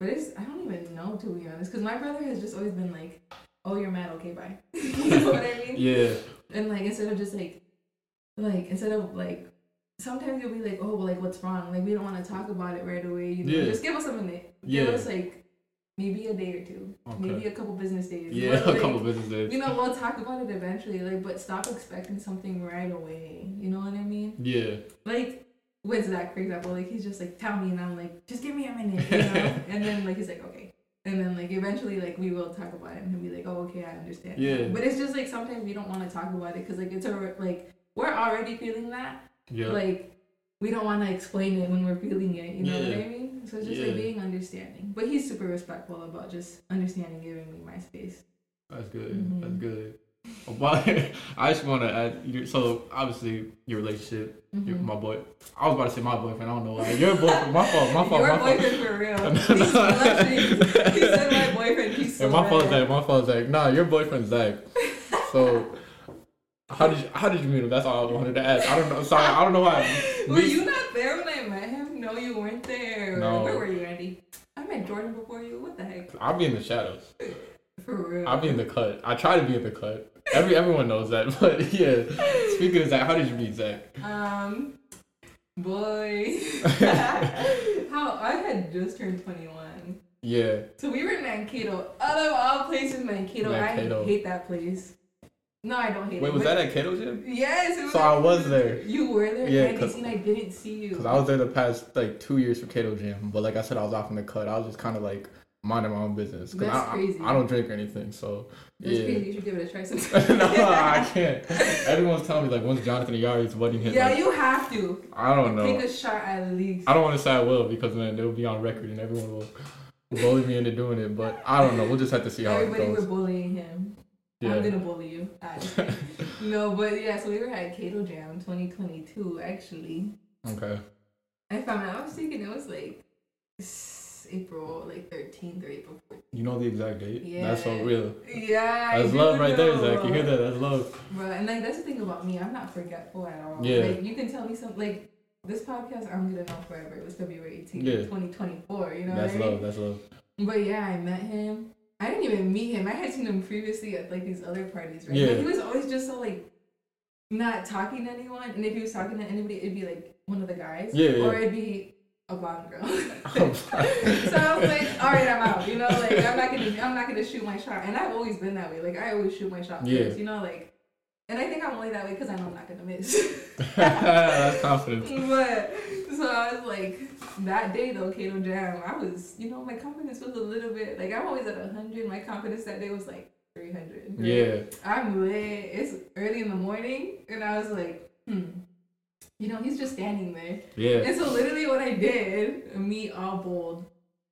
but it's I don't even know to be honest because my brother has just always been like, "Oh, you're mad? Okay, bye." you know what I mean? yeah, And like instead of just like, like instead of like, sometimes you'll be like, oh, well, like what's wrong? Like we don't want to talk about it right away. You know, Yeah. just give us a minute. Yeah. Give us like maybe a day or two, Okay. maybe a couple business days. yeah. But, a couple business days. You know, we'll talk about it eventually. Like, but stop expecting something right away. You know what I mean? yeah, Like with Zach, for example, like he's just like, tell me, and I'm like, just give me a minute, you know. and then like he's like, okay. And then like eventually like we will talk about it and he'll be like, oh okay, I understand. Yeah. But it's just like sometimes we don't want to talk about it because like it's a like we're already feeling that. yeah, Like we don't want to explain it when we're feeling it. You know what I mean? So it's just Yeah. like being understanding. But he's super respectful about just understanding, giving me my space. That's good. Mhm. That's good. But I just want to add. So obviously your relationship, your, Mhm. my boy. I was about to say my boyfriend. I don't know why. Your boyfriend. My fault. My fault. Your my fault. boyfriend for real. He's actually, he said my boyfriend. He's so And my fault. Zach. My fault, Zach. Nah, your boyfriend's Zach. So, how did you, how did you meet him? That's all I wanted to ask. I don't know. Sorry, I don't know why. Were you not there when I met him? No, you weren't there. No. Where were you, Andy? I met Jordan before you. What the heck? I'll be in the shadows. For real. I'll be in the cut. I try to be in the cut. Every everyone knows that. But yeah. Speaking of Zach, how did you meet Zach? Um, boy. How I had just turned 21. Yeah. So we were in Mankato. Out of all places, Mankato. Mankato. I hate that place. No, I don't hate Wait, it. Wait, was but- that at Cato Gym? Yes. It was So I was there. You were there? Yeah, Andy, 'cause- see, I didn't see you. Because I was there the past like two years for Cato Gym. But like I said, I was off in the cut. I was just kind of like minding my own business. Cause That's I, I- crazy. I, don't drink or anything. So That's yeah. crazy. You should give it a try sometime. no, I can't. Everyone's telling me like once Jonathan Ayari's wedding hit. Yeah, like, you have to. I don't know. Take a shot at least. I don't want to say I will because then they'll be on record and everyone will bully me into doing it. But I don't know. We'll just have to see how it Everybody were goes. bullying him. I'm gonna bully you. No, but yeah, so we were at Kato Jam 2022 actually. Okay. I found out I was thinking it was like April like 13th or April 14th. You know the exact date? Yeah. That's so real. Yeah, That's love right there, know. Zach. You hear that? That's love. Bro, and like that's the thing about me, I'm not forgetful at all. Yeah. Like you can tell me something like this podcast I'm gonna know forever. It was February 18th, Yeah. 2024. You know That's what I mean? love. That's love. But yeah, I met him. I didn't even meet him. I had seen him previously at like these other parties, right? Yeah. But he was always just so like not talking to anyone, and if he was talking to anybody, it'd be like one of the guys, Yeah, yeah. or it'd be a blonde girl. so I was like, all right, I'm out. You know, like I'm not gonna, I'm not gonna shoot my shot, and I've always been that way. Like I always shoot my shot Yeah. first. You know, like, and I think I'm only that way because I know I'm not gonna miss. That's confidence. But so I was like, that day though, Kato Jam, I was, you know, my confidence was a little bit like I'm always at hundred. My confidence that day was like three hundred. Yeah. I'm lit. It's early in the morning, and I was like, hmm. You know, he's just standing there. Yeah. And so literally what I did, me all bold,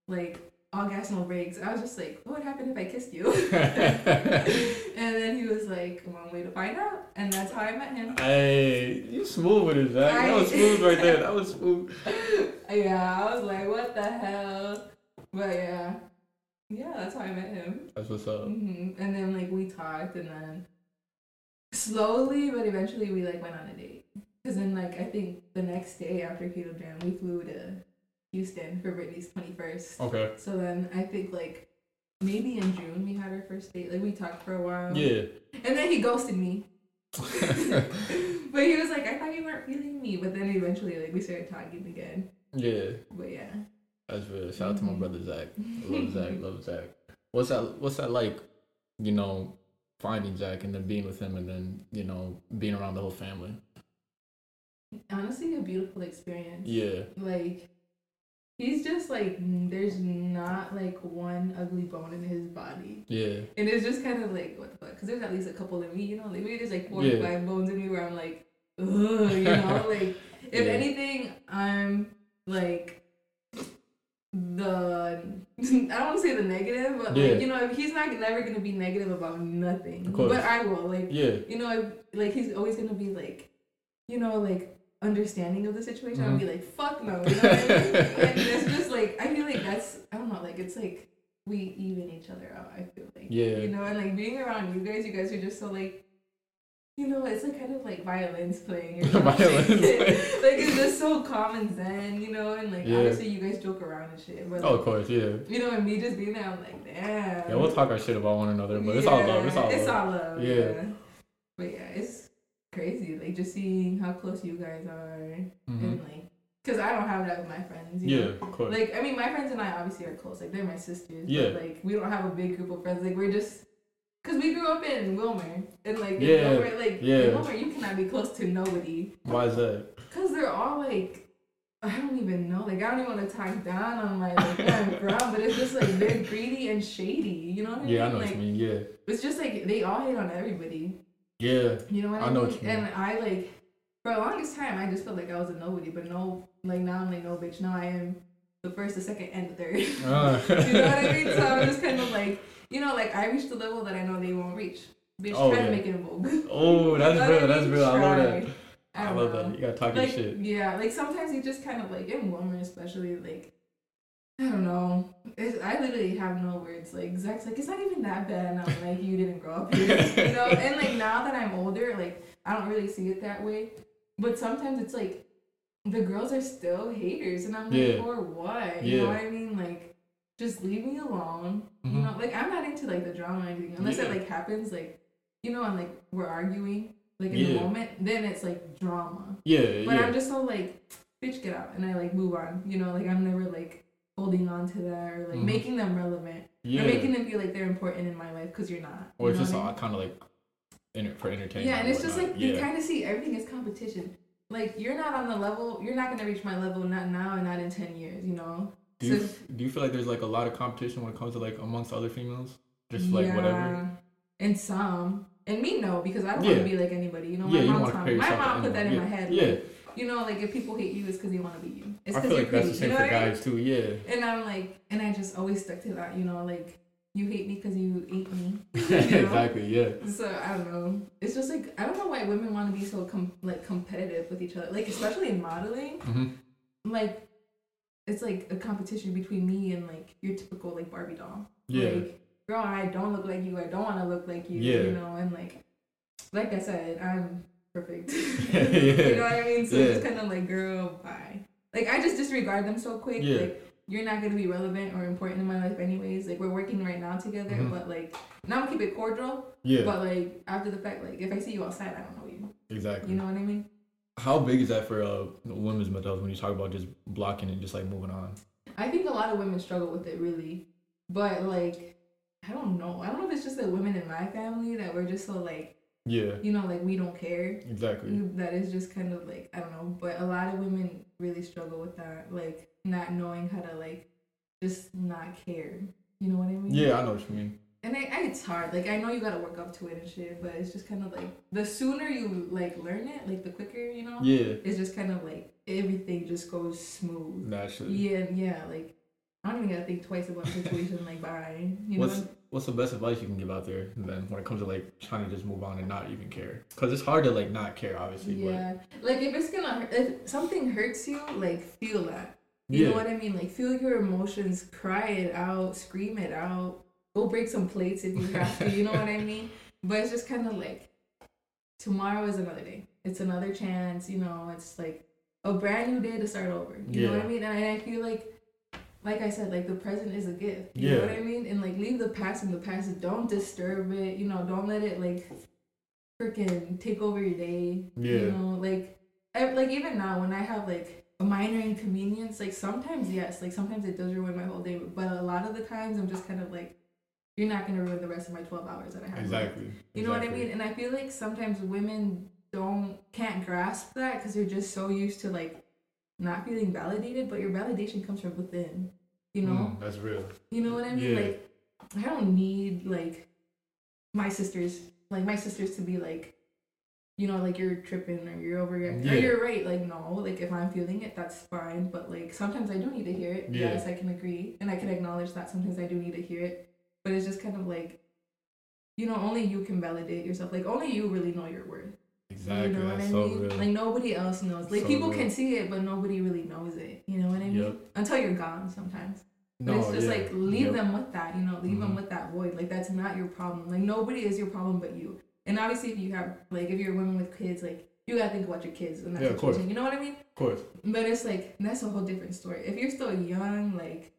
like all gas no brakes. I was just like, what would happen if I kissed you? and then he was like, one way to find out, and that's how I met him. Hey, you smooth with it, Zach. That was smooth right there. That was smooth. Yeah, I was like, what the hell? But yeah, yeah, that's how I met him. That's what's up. hmm And then like we talked, and then slowly but eventually we like went on a date. Cause then like I think the next day after Keto Jam, we flew to Houston for Brittany's twenty first. Okay. So then I think like maybe in June we had our first date. Like we talked for a while. Yeah. And then he ghosted me. but he was like, I thought you weren't feeling me. But then eventually like we started talking again. yeah. But yeah. That's real. Shout out to my Mhm. brother Zach. Love Zach. Love Zach. What's that? What's that like? You know, finding Zach and then being with him and then you know being around the whole family. Honestly, a beautiful experience. Yeah. Like, he's just like, there's not like one ugly bone in his body. Yeah. And it's just kind of like, what the fuck? Because there's at least a couple in me, you know? Like, maybe there's like four Yeah. or five bones in me where I'm like, ugh, you know? like, if Yeah. anything, I'm like, the I don't want to say the negative, but Yeah. like you know, if he's not never gonna be negative about nothing. Of course. But I will. Like Yeah. you know, like he's always gonna be like, you know, like understanding of the situation. I'll Mhm. be like, fuck no, you know what I mean? and it's just like I feel like that's I don't know, like it's like we even each other out. I feel like Yeah. you know, and like being around you guys, you guys are just so like. You know, it's like kind of like violins playing. Or something. Violins playing. like it's just so and zen, you know, and like Yeah. obviously you guys joke around and shit. But Oh, like, of course. Yeah. you know, and me just being there, I'm like, damn. Yeah. We'll talk our shit about one another, but it's all love. It's all It's love. all love. Yeah. Yeah. But yeah, it's crazy. Like just seeing how close you guys are, hmm and like, cause I don't have that with my friends. You Yeah. Know? Of course. Like I mean, my friends and I obviously are close. Like they're my sisters. Yeah. But, like we don't have a big group of friends. Like we're just. Cause we grew up in Willmar, and like in Yeah, Willmar, like yeah. in Willmar, you cannot be close to nobody. Why is that? Cause they're all like, I don't even know. Like I don't even want to talk down on my like where I'm from, but it's just like they're greedy and shady. You know what I mean? Yeah, I know like, what you mean. Yeah. It's just like they all hate on everybody. Yeah. You know what I, I know mean? what you mean. And I like for the longest time I just felt like I was a nobody, but no, like now I'm like no bitch. Now I am the first, the second, and the third. Uh, you know what I mean? So I'm just kind of like, you know, like I reached the level that I know they won't reach. Bitch, Oh, try yeah. to make it a vogue. Oh, that's real. I That's real. I love that. Try. I, love know. that. You gotta talk Like your shit. yeah, like sometimes you just kind of like in women especially like I don't know. It's, I literally have no words. Like Zach's like it's not even that bad. And I'm like you didn't grow up here, you know. And like now that I'm older, like I don't really see it that way. But sometimes it's like the girls are still haters, and I'm like, Yeah. for what? You know what I mean? Like just leave me alone. Mhm. You know, like I'm not into like the drama or anything unless it like happens like you know, and like we're arguing like in Yeah. the moment. Then it's like drama. Yeah, But yeah. I'm just so like, bitch, get out, and I like move on. You know, like I'm never like holding on to that or like Mhm. making them relevant yeah. or making them feel like they're important in my life because you're not. or you it's just I all kind of like enter, for entertainment. yeah, and it's just like you kind of see everything as competition. Like you're not on the level. You're not gonna reach my level. Not now and not in ten years. You know. Do you, so- do you feel like there's like a lot of competition when it comes to like amongst other females? Just like whatever. And some. And me no, because I don't Yeah. want to be like anybody. You know, Yeah, my you mom wanna taught compare. My mom put that in my head. Yeah. like, you know, like if people hate you, it's because they want to be you. It's I feel like that's the same you know for what I mean? guys too. Yeah. And I'm like, and I just always stuck to that, you know, like you hate me because you ate me. know? exactly. Yeah. So I don't know. It's just like I don't know why women want to be so com- like competitive with each other, like especially in modeling. hmm Like it's like a competition between me and like your typical like Barbie doll. Yeah. Like, girl, I don't look like you. I don't want to look like you. Yeah. You know, and like, like I said, I'm perfect. Yeah. You know what I mean? So Yeah. it's kind of like, girl, bye. Like I just disregard them so quick. Yeah. Like you're not gonna be relevant or important in my life anyways. Like we're working right now together, Mhm. but like now I'm keep it cordial. Yeah. But like after the fact, like if I see you outside, I don't know you. exactly. You know what I mean? How big is that for uh, women's mental health when you talk about just blocking and just like moving on? I think a lot of women struggle with it really, but like I don't know. I don't know if it's just the women in my family that we're just so like Yeah. you know like we don't care. Exactly. That is just kind of like I don't know, but a lot of women really struggle with that, like not knowing how to like just not care. You know what I mean? Yeah, I know what you mean. And I, I it's hard. Like I know you gotta work up to it and shit, but it's just kind of like the sooner you like learn it, like the quicker, you know. Yeah. It's just kind of like everything just goes smooth. Naturally. Yeah, yeah. Like I don't even gotta think twice about the situation. like bye. You know. what's the best advice you can give out there then when it comes to like trying to just move on and not even care? Because it's hard to like not care, obviously. Yeah. Like if it's gonna if something hurts you, like feel that. But You yeah. know what I mean? Like feel your emotions, cry it out, scream it out, go break some plates if you have to. You know what I mean? But it's just kind of like tomorrow is another day. It's another chance. You know, it's like a brand new day to start over. You know what I mean? And I feel like. Like I said, like the present is a gift. You know what I mean? And like leave the past in the past. Don't disturb it. You know, don't let it like freaking take over your day. Yeah. You know, like I, like even now when I have like a minor inconvenience, like sometimes yes, like sometimes it does ruin my whole day. But a lot of the times I'm just kind of like, you're not gonna ruin the rest of my twelve hours that I have. left." Exactly. You know what I mean? And I feel like sometimes women don't can't grasp that because they're just so used to like not feeling validated. But your validation comes from within. You know. Mm, that's real. You know what I mean? Yeah. Like, I don't need like my sisters, like my sisters, to be like, you know, like you're tripping or you're overreacting Yeah. or you're right. Like, no, like if I'm feeling it, that's fine. But like sometimes I do need to hear it. Yeah. Yes, I can agree, and I can acknowledge that sometimes I do need to hear it. But it's just kind of like, you know, only you can validate yourself. Like only you really know your worth. Exactly. You know what that's I so mean? Like nobody else knows. Like So people real. can see it, but nobody really knows it. You know what I mean? Yep. Until you're gone, sometimes. No, But it's just yeah. like leave Yep. them with that, you know, leave them Mhm. with that void. Like that's not your problem. Like nobody is your problem but you. And obviously, if you have like if you're a woman with kids, like you gotta think about your kids in that Yeah, of course. You know what I mean? Of course. But it's like that's a whole different story. If you're still young, like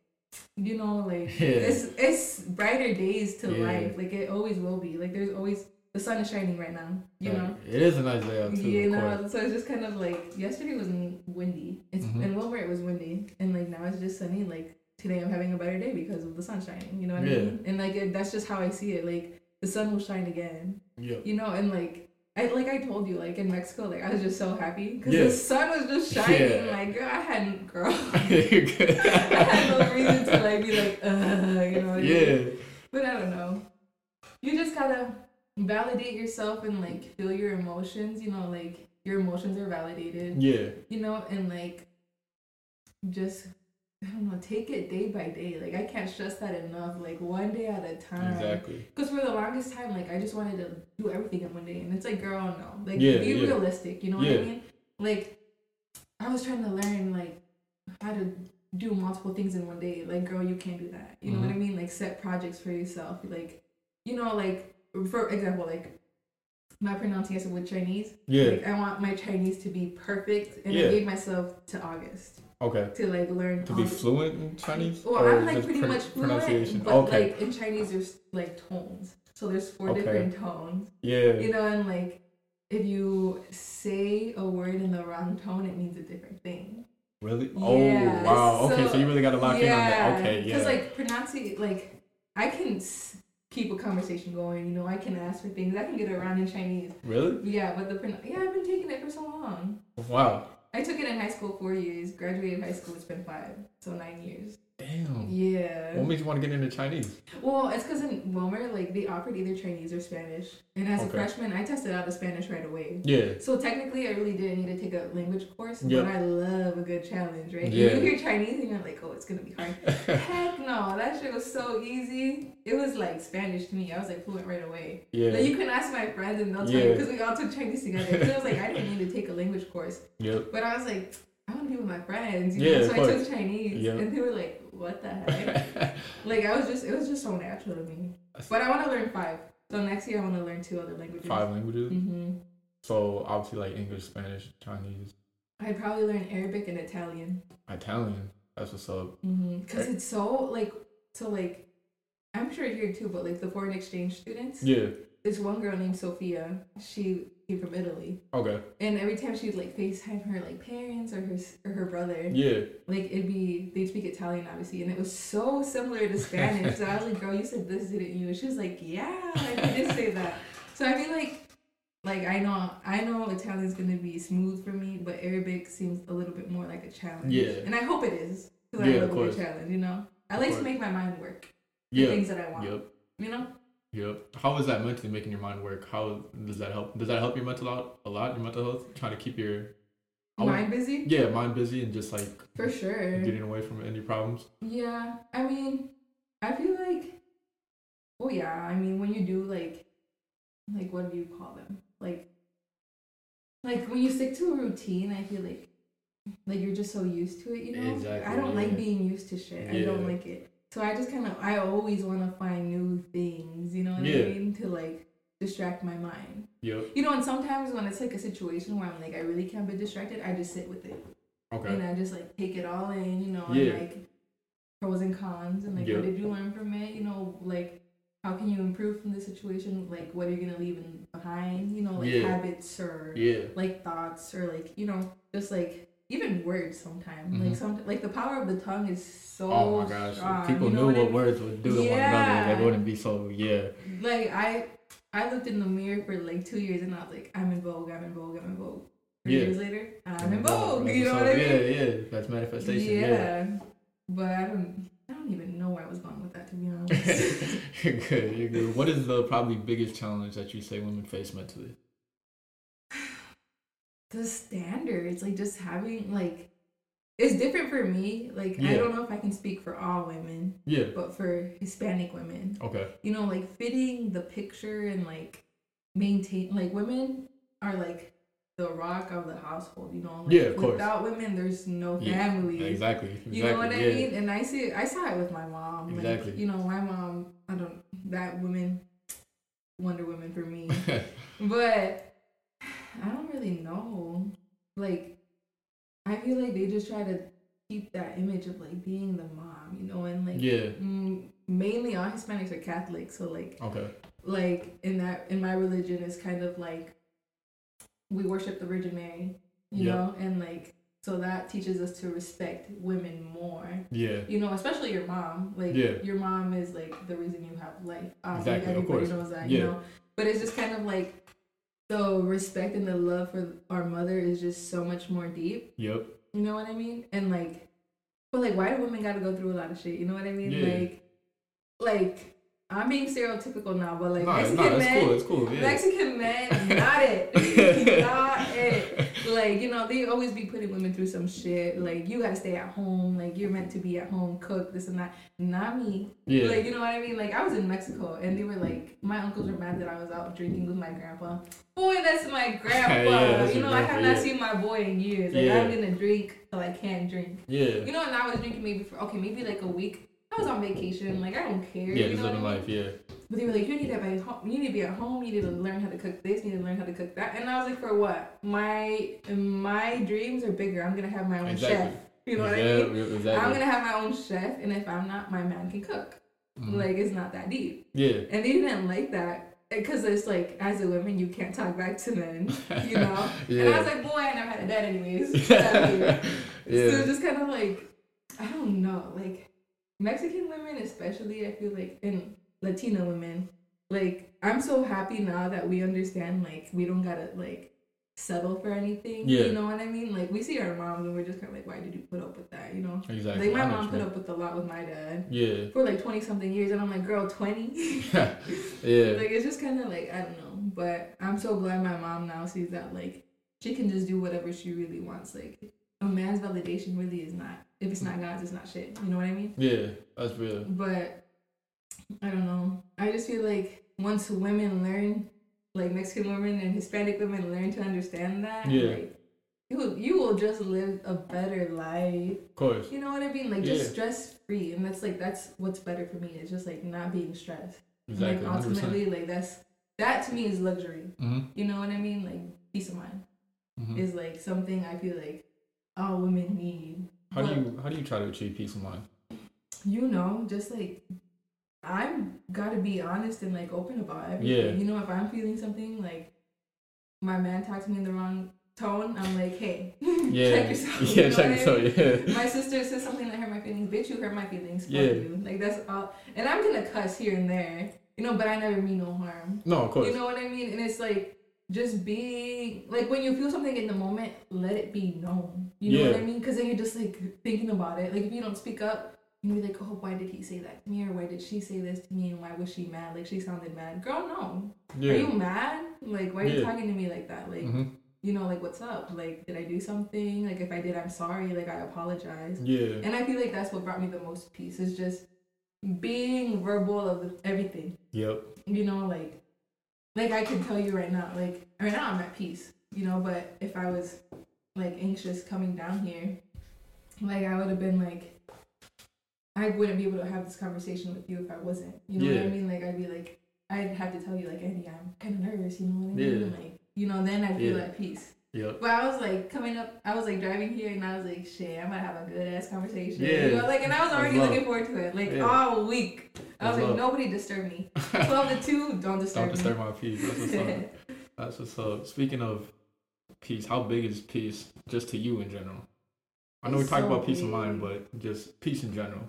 you know, like Yeah. it's it's brighter days to Yeah. life. Like it always will be. Like there's always the sun is shining right now. You Like, know. It is a nice day out too. You know, so it's just kind of like yesterday was windy. It's Mhm. in Willmar it was windy, and like now it's just sunny. Like today I'm having a better day because of the sun shining. You know what Yeah. I mean? And like it, that's just how I see it. Like the sun will shine again. Yep. You know, and like. I, like I told you, like in Mexico, like I was just so happy because Yeah. the sun was just shining. Yeah. Like girl, I hadn't, girl. I had no reason to like be like, you know. What I mean? yeah. But I don't know. You just gotta validate yourself and like feel your emotions. You know, like your emotions are validated. Yeah. You know, and like just I don't know, take it day by day. Like I can't stress that enough. Like one day at a time. Exactly. Because for the longest time, like I just wanted to do everything in one day, and it's like, girl, no. Like Yeah, be yeah. realistic. You know what I mean? Like I was trying to learn like how to do multiple things in one day. Like, girl, you can't do that. You know what I Mhm. mean? Like set projects for yourself. Like, you know, like for example, like my pronunciation with Chinese. Yeah. Like I want my Chinese to be perfect, and Yeah. I gave myself to August Okay. to like learn To be fluent in Chinese? well, Or I'm like pretty pr- much fluent, pronunciation? but okay. like in Chinese, there's like tones. So there's four Okay. different tones, yeah. you know, and like if you say a word in the wrong tone, it means a different thing. Really? Yeah, oh wow. Okay, so, so- you really got to lock in on that. Okay, yeah. Because like pronunciate, like I can keep a conversation going. You know, I can ask for things. I can get around in Chinese. really? Yeah, but the yeah, I've been taking it for so long. Wow. I took it in high school four years. Graduated high school. It's been five, so nine years. Damn. Yeah. What made you want to get into Chinese? Well, it's because in Willmar, like they offered either Chinese or Spanish, and as a freshman, I tested out the Spanish right away. Yeah. So technically, I really didn't need to take a language course, Yep. but I love a good challenge, right? Yeah. You hear Chinese and you're like, oh, it's gonna be hard. Heck no, that shit was so easy. It was like Spanish to me. I was like fluent right away. Yeah. Like, you can ask my friends and they'll tell Yeah. you because we all took Chinese together. 'Cause I was like, I didn't need to take a language course, Yep. but I was like, I want to be with my friends. You Yeah, know? So I took Chinese, Yep. and they were like, what the heck? like I was just, it was just so natural to me. But I want to learn five. So next year I want to learn two other languages. Five languages. hmm So obviously like English, Spanish, Chinese, I'd probably learn Arabic and Italian. Italian. That's what's up. Because it's so like, so like, I'm sure here too, but like the foreign exchange students. Yeah. This one girl named Sophia, she came from Italy, Okay. and every time she'd like FaceTime her like parents or her or her brother, Yeah. like it'd be they'd speak Italian obviously, and it was so similar to Spanish. so I was like, "Girl, you said this, didn't you?" And she was like, "Yeah, I did say that." So I feel like, like I know I know Italian's gonna be smooth for me, but Arabic seems a little bit more like a challenge. Yeah. and I hope it is because Yeah, I love a challenge. You know, I like to make my mind work. The Yeah. things that I want. Yep. You know. Yep. How is that mentally making your mind work? How does that help? Does that help your mental out a lot? Your mental health, trying to keep your would- Mind busy? yeah mind busy and just like For sure. getting away from any problems. Yeah, I mean, I feel like, oh yeah, I mean, when you do like, like what do you call them? Like, like when you stick to a routine, I feel like, like you're just so used to it, you know. Exactly, I don't like being used to shit. I don't like it. So I just kind of, I always want to find new things, you know what Yeah. I mean, to like distract my mind. Yep. You know, and sometimes when it's like a situation where I'm like, I really can't be distracted, I just sit with it. Okay. And I just like take it all in, you know, Yeah. and like pros and cons and like Yep. what did you learn from it? You know, like how can you improve from the situation? Like what are you gonna leave in behind? You know, like Yeah. habits or Yeah. like thoughts or like, you know, just like even words sometimes. Mhm. Like some like the power of the tongue is so Oh my gosh. strong, people you know knew I what words would do to one Yeah. another, they wouldn't be so yeah. Like I I looked in the mirror for like two years and I was like, I'm in vogue, I'm in vogue, I'm in vogue. Three Yeah. years later, I'm in vogue. You know what I mean? Yeah, yeah. That's manifestation. yeah. Yeah. But I don't I don't even know where I was going with that to be honest. you're good. You're good. What is the probably biggest challenge that you say women face mentally? The standards, like just having like it's different for me. Like I don't know if I can speak for all women, Yeah. but for Hispanic women, Okay. you know, like fitting the picture and like maintain like women are like the rock of the household, you know. Like, Yeah, of course. Without women, there's no Yeah, family. Exactly. Exactly. You know what yeah. I mean? And I see, I saw it with my mom. Exactly. Like, you know, my mom. I don't that woman, Wonder Woman for me. but I don't really know. Like, I feel like they just try to keep that image of like being the mom, you know, and like yeah. mm, mainly all Hispanics are Catholic, so like Okay. like in that in my religion is kind of like we worship the Virgin Mary, you Yep. know, and like so that teaches us to respect women more. Yeah. You know, especially your mom. Like Yeah. your mom is like the reason you have life. Um, Exactly, of Everybody course. knows that, Yeah. you know. But it's just kind of like the respect and the love for our mother is just so much more deep. Yep. You know what I mean? And like, but like, why do women got to go through a lot of shit? You know what I mean? Yeah. Like, like I'm being stereotypical now, but like Mexican it's men, cool. It's cool. Yeah. Mexican men, not it, not it. Like you know they always be putting women through some shit. Like you gotta stay at home. Like you're meant to be at home, cook this and that. Not me. Yeah. Like you know what I mean? Like I was in Mexico and they were like, my uncles were mad that I was out drinking with my grandpa. Boy, that's my grandpa. Yeah, that's you know I have not yeah. seen my boy in years. Like Yeah. I'm gonna drink till I can't drink. yeah. You know, and I was drinking maybe for okay, maybe like a week. I was on vacation. Like I don't care. Yeah, you just know what living I mean? life. Yeah. But they were like, you need to be at home. You need to be at home. You need to learn how to cook this. You need to learn how to cook that. And I was like, for what? My my dreams are bigger. I'm gonna have my own chef. You know what I yeah, mean? I'm gonna have my own chef, and if I'm not, my man can cook. Mhm. Like it's not that deep. yeah. And they didn't like that because it's like as a woman you can't talk back to men. You know. yeah. And I was like, boy, I never had a dad anyways. Get out of here. So it's just kind of like, I don't know, like Mexican women, especially, I feel like, and Latina women, like, I'm so happy now that we understand, like, we don't gotta, like, settle for anything. Yeah. You know what I mean? Like, we see our moms and we're just kind of like, why did you put up with that? You know? Exactly. Like, my mom put up with a lot with my dad Yeah. for like 20 something years, and I'm like, girl, 20? yeah. Like, it's just kind of like, I don't know. But I'm so glad my mom now sees that, like, she can just do whatever she really wants. Like, a man's validation really is not, if it's not God's, it's not shit. You know what I mean? Yeah. That's real. But I don't know. I just feel like once women learn, like Mexican women and Hispanic women learn to understand that, Yeah. like, you will, you will just live a better life. Of course. You know what I mean? Like Yeah. just stress free, and that's like that's what's better for me. It's just like not being stressed. Exactly. Like 100%. ultimately, like that's that to me is luxury. Mm-hmm. You know what I mean? Like peace of mind Mm-hmm. is like something I feel like all women need. How do you how do you try to achieve peace of mind? you know, just like I'm gotta be honest and like open about everything. Yeah. You know, if I'm feeling something like my man talked to me in the wrong tone, I'm like, hey, Yeah. check yourself. Yeah. you know check I yourself. mean? Yeah. My sister said something that hurt my feelings. Bitch, you hurt my feelings. Fuck Yeah. you. Like that's all. And I'm gonna cuss here and there, you know, but I never mean no harm. No, of course. You know what I mean? And it's like just be like when you feel something in the moment, let it be known. You know what I mean? Because then you're just like thinking about it. Like if you don't speak up, you'll be like, oh, why did he say that to me, or why did she say this to me, and why was she mad? Like she sounded mad. Girl, no. yeah. Are you mad? Like why are you Yeah. talking to me like that? Like hmm you know, like what's up? Like did I do something? Like if I did, I'm sorry. Like I apologize. Yeah. And I feel like that's what brought me the most peace is just being verbal of everything Yep. you know, like like I can tell you right now, like right now I'm at peace, you know, but if I was like anxious coming down here, like I would have been like I wouldn't be able to have this conversation with you if I wasn't. You know what I mean? Like I'd be like I'd have to tell you like Andy, I'm kinda nervous, you know what I mean? Yeah. Like you know, then I'd feel Yeah. at peace. Yep. But I was like coming up, I was like driving here, and I was like, "Shit, I'm gonna have a good ass conversation." Yeah. you know, like, and I was already looking forward to it, like Yeah. all week. I was like. "Nobody disturb me." Twelve to two, don't disturb Don't me. disturb my peace. That's what's up. That's what's up. Speaking of peace, how big is peace just to you in general? I know we talk so about peace of mind, but just peace in general.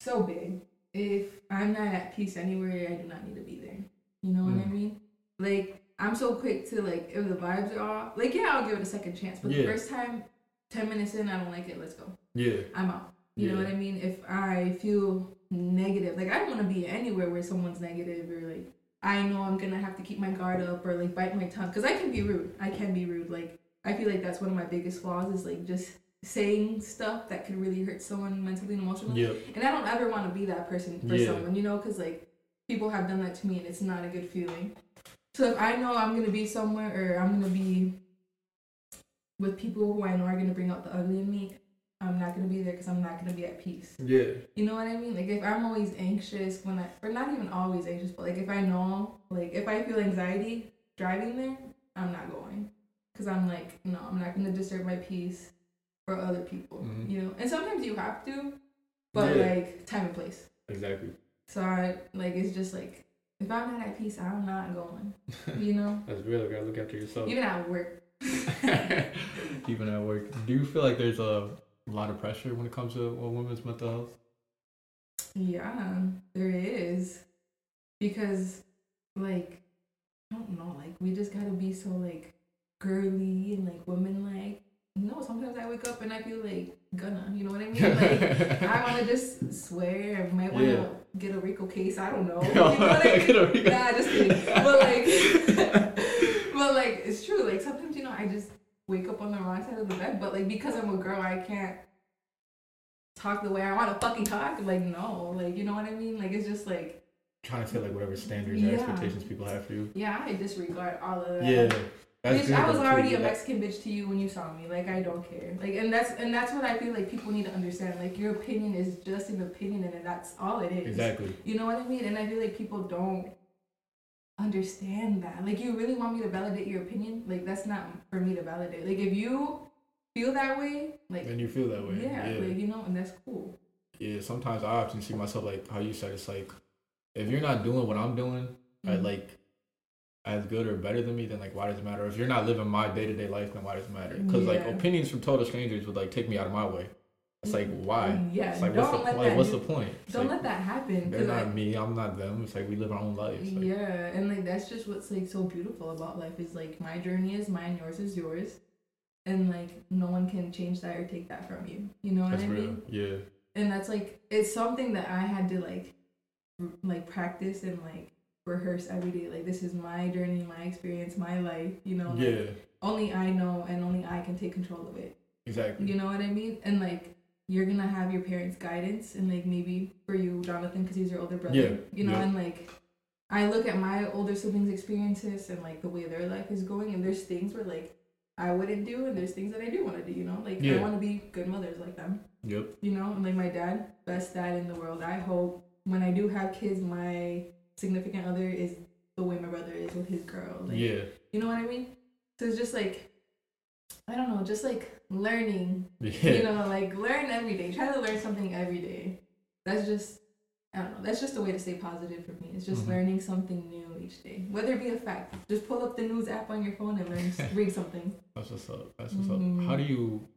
so big. If I'm not at peace anywhere, I do not need to be there. You know what I Mm. mean? Like I'm so quick to like if the vibes are off. Like yeah, I'll give it a second chance. But Yeah. the first time, ten minutes in, I don't like it. Let's go. Yeah. I'm out. You know what I mean? If I feel negative, like I don't want to be anywhere where someone's negative or like I know I'm gonna have to keep my guard up or like bite my tongue because I can be rude. I can be rude. Like I feel like that's one of my biggest flaws is like just saying stuff that could really hurt someone mentally and emotionally. Yep. And I don't ever want to be that person for Yeah. someone, you know, because like people have done that to me and it's not a good feeling. So if I know I'm gonna be somewhere or I'm gonna be with people who I know are gonna bring out the ugly in me, I'm not gonna be there because I'm not gonna be at peace. Yeah. You know what I mean? Like if I'm always anxious when I, or not even always anxious, but like if I know, like if I feel anxiety driving there, I'm not going. Cause I'm like, no, I'm not gonna disturb my peace for other people. Mhm. You know, and sometimes you have to, but Yeah. like time and place. Exactly. So I like it's just like if I'm not at peace, I'm not going. You know, That's real. You gotta look after yourself. even at work. Even at work. Do you feel like there's a lot of pressure when it comes to a woman's mental health? Yeah, there is. Because like I don't know, like we just gotta be so like girly and like women like no, sometimes I wake up and I feel like gonna, you know what I mean? Like I wanna just swear, I might wanna Yeah. get a Rico case, I don't know. You know what I mean? Nah, just kidding. But like but like it's true, like sometimes you know I just wake up on the wrong side of the bed. But like because I'm a girl, I can't talk the way I want to fucking talk. Like no, like you know what I mean? Like it's just like Trying to fit like whatever standards Yeah. or expectations people have for you. yeah, I disregard all of that. Yeah. Bitch, I was already a Mexican bitch to you when you saw me. Like I don't care. Like and that's and that's what I feel like people need to understand. Like your opinion is just an opinion and that's all it is. Exactly. You know what I mean? And I feel like people don't understand that. Like you really want me to validate your opinion? Like that's not for me to validate. Like if you feel that way, like And you feel that way. yeah, Yeah. like you know, and that's cool. yeah. Sometimes I often see myself like how you said it's like if you're not doing what I'm doing, Mhm. like as good or better than me, then like why does it matter? If you're not living my day to day life, then why does it matter? Because like opinions from total strangers would like take me out of my way. It's like why? Mm, Yeah, It's like don't what's the let like that what's do- the point? It's Don't like, let that happen. They're not I- me, I'm not them. It's like we live our own lives. Like, yeah, and like that's just what's like so beautiful about life is like my journey is mine, yours is yours, and like no one can change that or take that from you. You know what That's I real. mean? Yeah. And that's like it's something that I had to like r- like practice and like rehearse every day. Like this is my journey, my experience, my life. You know, like, Yeah. only I know and only I can take control of it. Exactly. You know what I mean? And like you're gonna have your parents' guidance, and like maybe for you, Jonathan, because he's your older brother. Yeah, You know, yeah. and like I look at my older siblings' experiences and like the way their life is going, and there's things where like I wouldn't do, and there's things that I do want to do. You know, like I want to be good mothers like them. Yep. You know, and like my dad, best dad in the world. I hope when I do have kids, my significant other is the way my brother is with his girl. Like, yeah. You know what I mean? So it's just like, I don't know, just like learning. Yeah. You know, like learn every day. Try to learn something every day. That's just, I don't know. That's just a way to stay positive for me. It's just Mhm. learning something new each day, whether it be a fact. Just pull up the news app on your phone and learn, read something. That's what's up. That's what's Mhm. up. How do you,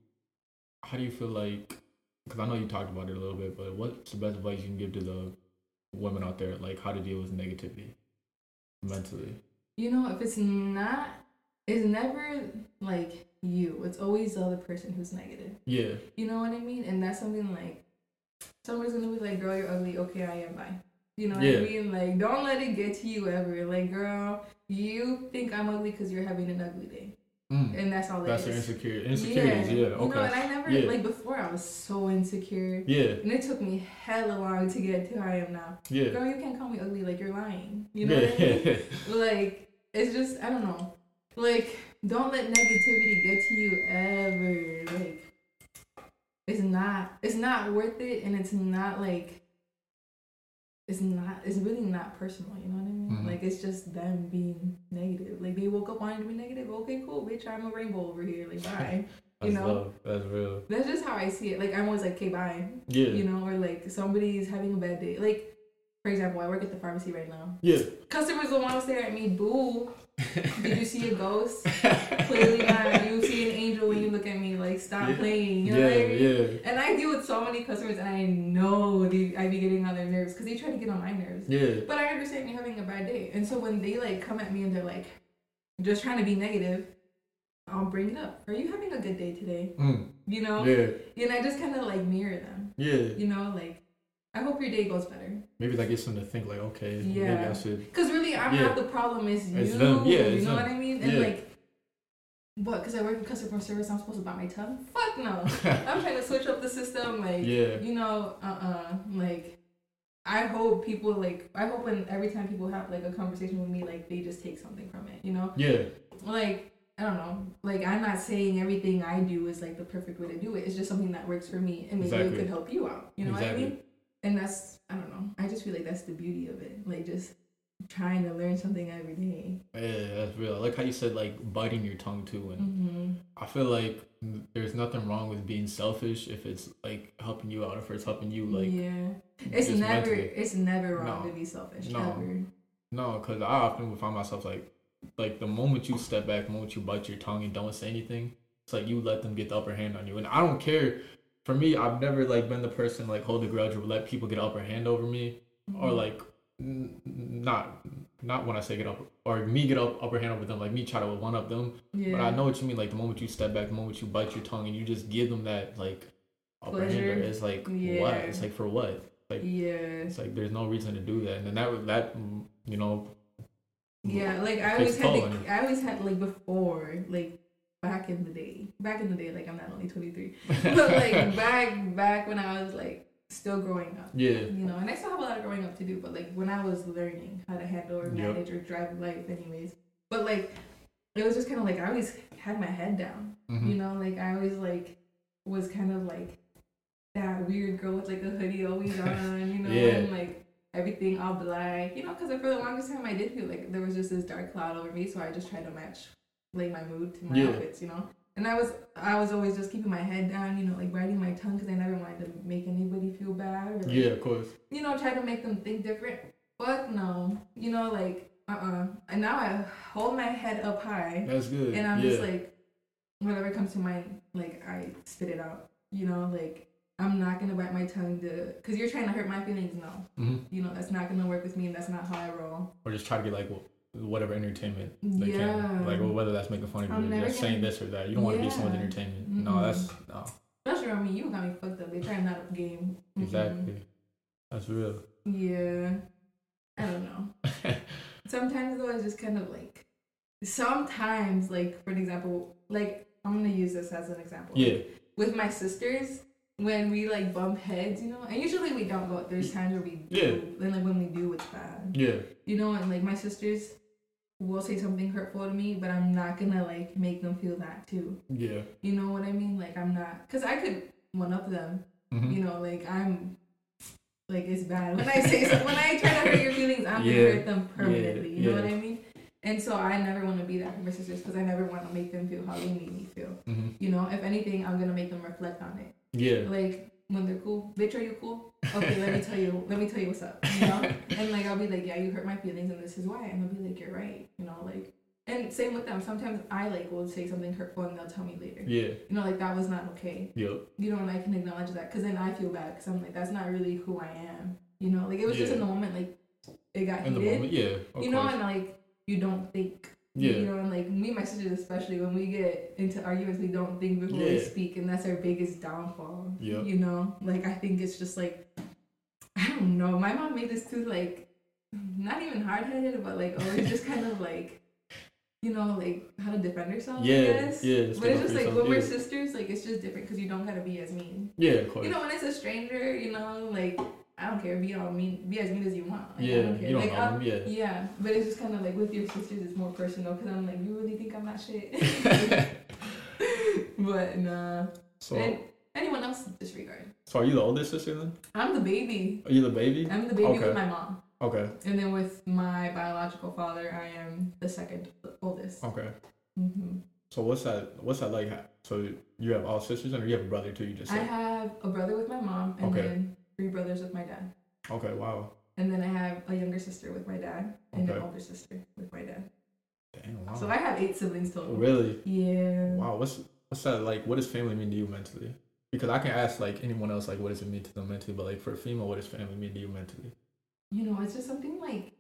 how do you feel like? Because I know you talked about it a little bit, but what's the best advice you can give to the women out there, like how to deal with negativity mentally? You know, if it's not, it's never like you. It's always the other person who's negative. Yeah. You know what I mean? And that's something like someone's gonna be like, "Girl, you're ugly." Okay, I am bi. You know what Yeah. I mean? Like, don't let it get to you ever. Like, girl, you think I'm ugly because you're having an ugly day, Mm. and that's all That's it your is. insecure insecurities. Yeah. You know, and I never Yeah. like before. I was so insecure, Yeah. and it took me hella long to get to how I am now. Yeah. Girl, you can't call me ugly. Like, you're lying. You know yeah. what I mean? like it's just I don't know. Like don't let negativity get to you ever. Like it's not it's not worth it and it's not like it's not it's really not personal, you know what I mean? Mhm. Like it's just them being negative. Like they woke up wanting to be negative. Okay, cool, bitch, I'm a rainbow over here. Like bye. You know? love. That's real. That's just how I see it. Like I'm always like, okay, bye. Yeah. You know, or like somebody's having a bad day. Like for example, I work at the pharmacy right now. Yeah. Customers will want to stare at me, boo. Did you see a ghost? Clearly not. You see an angel when you look at me. Like, stop Yeah. playing. You know yeah. what I mean? Yeah. And I deal with so many customers, and I know they, I be getting on their nerves because they try to get on my nerves. Yeah. But I understand you're having a bad day, and so when they like come at me and they're like, just trying to be negative, I'll bring it up. Are you having a good day today? Mm. You know. Yeah. And I just kind of like mirror them. Yeah. You know, like I hope your day goes better. Maybe that gets them to think like, okay, maybe I should. Cause really, I'm Yeah. not the problem. It's you. It's them. Yeah, you it's know them. what I mean? And Yeah. like, what? Cause I work in customer service, I'm supposed to bite my tongue? Fuck no. I'm trying to switch up the system. Like, Yeah. you know, uh, uh Like, I hope people like. I hope when every time people have like a conversation with me, like they just take something from it. You know, Yeah. like. I don't know. Like I'm not saying everything I do is like the perfect way to do it. It's just something that works for me, and maybe Exactly. it could help you out. You know what I mean? And that's I don't know. I just feel like that's the beauty of it. Like just trying to learn something every day. Yeah, that's real. I like how you said like biting your tongue too, and Mm-hmm. I feel like there's nothing wrong with being selfish if it's like helping you out, if it's helping you like yeah, it's never mentally. it's never wrong No. to be selfish. No. Ever. No, because I often would find myself like, like the moment you step back, the moment you bite your tongue and don't say anything, it's like you let them get the upper hand on you. And I don't care. For me, I've never like been the person like hold a grudge or let people get upper hand over me, or Mhm. like n- not not when I say get up or me get up upper hand over them, like me try to one up them. yeah. But I know what you mean. Like the moment you step back, the moment you bite your tongue and you just give them that like upper hand, it's like what? It's like for what? like- yeah. It's like there's no reason to do that. And then that that you know Yeah, like I always had toll to, on you. I always had like before, like back in the day, back in the day, like I'm not only 23, but like back back when I was like still growing up. Yeah. You know, and I still have a lot of growing up to do, but like when I was learning how to handle or Yep. manage or drive life, anyways. But like, it was just kind of like I always had my head down. Mhm. You know, like I always like was kind of like that weird girl with like a hoodie always on. You know, Yeah. and like everything all black. You know, because for the longest time I did feel like there was just this dark cloud over me, so I just tried to match like my mood to my Yeah. outfits. You know. And I was, I was always just keeping my head down, you know, like biting my tongue because I never wanted to make anybody feel bad. Or, Yeah, of course. you know, try to make them think different. Fuck no. You know, like, uh uh And now I hold my head up high That's good. and I'm yeah. just like, whatever comes to mind, like, I spit it out. You know, like, I'm not gonna bite my tongue to, because you're trying to hurt my feelings. No. hmm You know, that's not gonna work with me and that's not how I roll. Or just try to get like wh- whatever entertainment they Yeah. can. Like well, whether that's making fun of you or just saying this or that. You don't want to be someone's entertainment. No, Mm-mm. that's no. Especially around me, you got me fucked up. They trying not up game. Mhm. Exactly. That's real. Yeah. I don't know. sometimes though it's just kind of like sometimes like for example like i'm gonna use this as an example Yeah. with my sisters when we like bump heads you know and usually we don't but there's times where we Yeah. do and like when we do it's bad Yeah. you know and like my sisters will say something hurtful to me but i'm not gonna like make them feel that too Yeah. you know what i mean like i'm not because i could one up them hmm you know, like I'm like it's bad when I say so, when I try to hurt your feelings, I'm Yeah. gonna hurt them permanently. you know yeah. what I mean? And so I never want to be that for my sisters because I never want to make them feel how they made me feel. hmm You know, if anything, I'm gonna make them reflect on it. Yeah. Like when they're cool, bitch, are you cool? Okay, let me tell you, let me tell you what's up. You know, and like I'll be like, yeah, you hurt my feelings, and this is why. And they'll be like, you're right. You know, like. And same with them. Sometimes I like will say something hurtful and they'll tell me later. Yeah. You know, like that was not okay Yep. you know, and I can acknowledge that because then I feel bad because I'm like, that's not really who I am. You know, like it was just in the moment, like it got In the heated. moment. Yeah. You know, course. and like you don't think. Yeah. You know, and like me and my sisters, especially when we get into arguments, we don't think before we speak, and that's our biggest downfall. Yep. You know, like I think it's just like, I don't know. My mom made us too like, not even hard headed, but like always just kind of like. You know, like how to defend yourself. I Yeah. guess. Yeah. But it's just like yourself. when we're yeah. sisters, like it's just different because you don't gotta be as mean. Yeah. Of course. You know, when it's a stranger, you know, like I don't care, be all mean, be as mean as you want. Like, I yeah. don't care. You don't like, know them. Yeah. yeah, but it's just kind of like with your sisters, it's more personal because I'm like, you really think I'm not shit? but nah. So. and anyone else disregard. So are you the oldest sister then? I'm the baby. Are you the baby? I'm the baby Okay. with my mom, Okay. and then with my biological father, I am the second oldest. Okay. hmm So what's that? What's that like? So you have all sisters, and you have a brother too. You just I have a brother with my mom, and Okay. then three brothers with my dad. Okay. Wow. And then I have a younger sister with my dad and an older sister with my dad. Damn. Wow. So I have eight siblings total. really? Yeah. Wow. What's what's that like? What does family mean to you mentally? Because I can ask like anyone else like what does it mean to them mentally, but like for a female, what does family mean to you mentally? You know, it's just something like,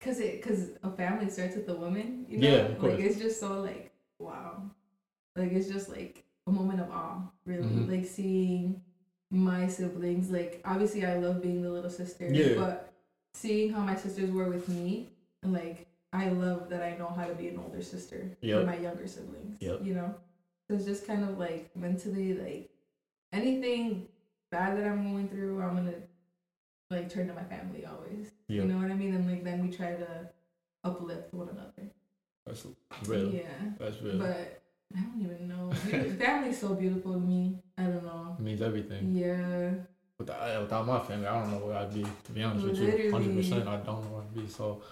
cause it, cause a family starts with the woman. You know, Yeah, of course. like it's just so like wow, like it's just like a moment of awe, really. Mhm. Like seeing my siblings. Like obviously, I love being the little sister. Yeah. But seeing how my sisters were with me, and like I love that I know how to be an older sister Yep. for my younger siblings. Yep. You know, so it's just kind of like mentally like anything bad that I'm going through, I'm gonna like turn to my family always. Yeah. You know what I mean? And like then we try to uplift one another. That's real. Yeah. That's real. But I don't even know. Family's so beautiful to me. I don't know. it means everything. Yeah. Without, uh, without my family, I don't know where I'd be. To be honest with you, Literally. hundred percent, I don't know where I'd be. So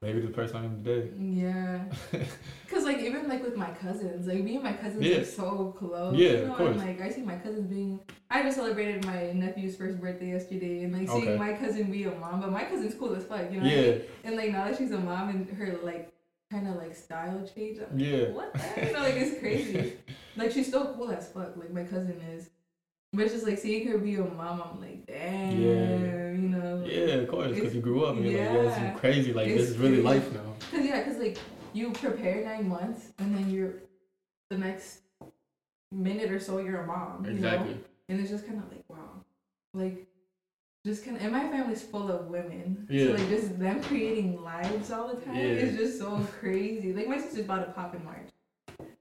maybe the person I am today. Yeah. Cause like even like with my cousins, like me and my cousins Yeah. are so close. Yeah, you of know? course. And like I see my cousins being. I just celebrated my nephew's first birthday yesterday, and like seeing Okay. my cousin be a mom, but my cousin's cool as fuck, you know. what I Yeah. mean? And like now that she's a mom and her like kind of like style change, I'm like, Yeah. what? the heck? You know, like it's crazy. like she's still cool as fuck. Like my cousin is. But it's just like seeing her be a mom, I'm like, damn, Yeah. you know. Yeah, of course, because you grew up and you're like, yeah, yeah. this crazy. Like, It's this is really crazy. life now. Cause yeah, cause like you prepare nine months and then you're the next minute or so you're a mom. you know? Exactly. And it's just kind of like wow, like just kind of. And my family's full of women. Yeah. So like just them creating lives all the time Yeah. is just so crazy. Like my sister's about to pop in March.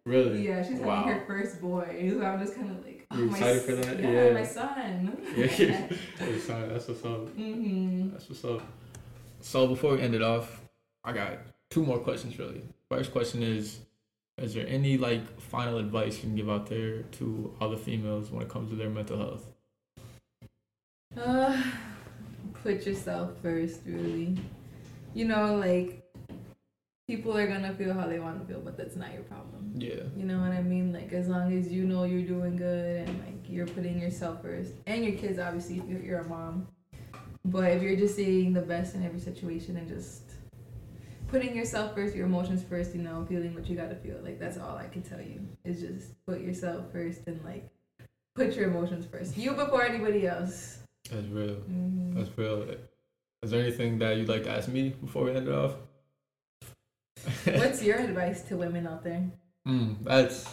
Really? Yeah, she's Wow. having her first boy. So I'm just kind of like, oh, You excited for that? Yeah, Yeah. my son. Yeah. Sorry, that's what's up. Mm-hmm. That's what's up. So before we end it off, I got two more questions really. First question is is there any like final advice you can give out there to all the females when it comes to their mental health? Uh, put yourself first, really. You know, like people are gonna feel how they want to feel, but that's not your problem. Yeah. You know what I mean? Like as long as you know you're doing good and like you're putting yourself first, and your kids obviously if you're, you're a mom. But if you're just seeing the best in every situation and just putting yourself first, your emotions first, you know, feeling what you gotta feel, like that's all I can tell you is just put yourself first and like put your emotions first, you before anybody else. That's real. hmm That's real. Is there anything that you'd like to ask me before we end it off? What's your advice to women out there? Mm, that's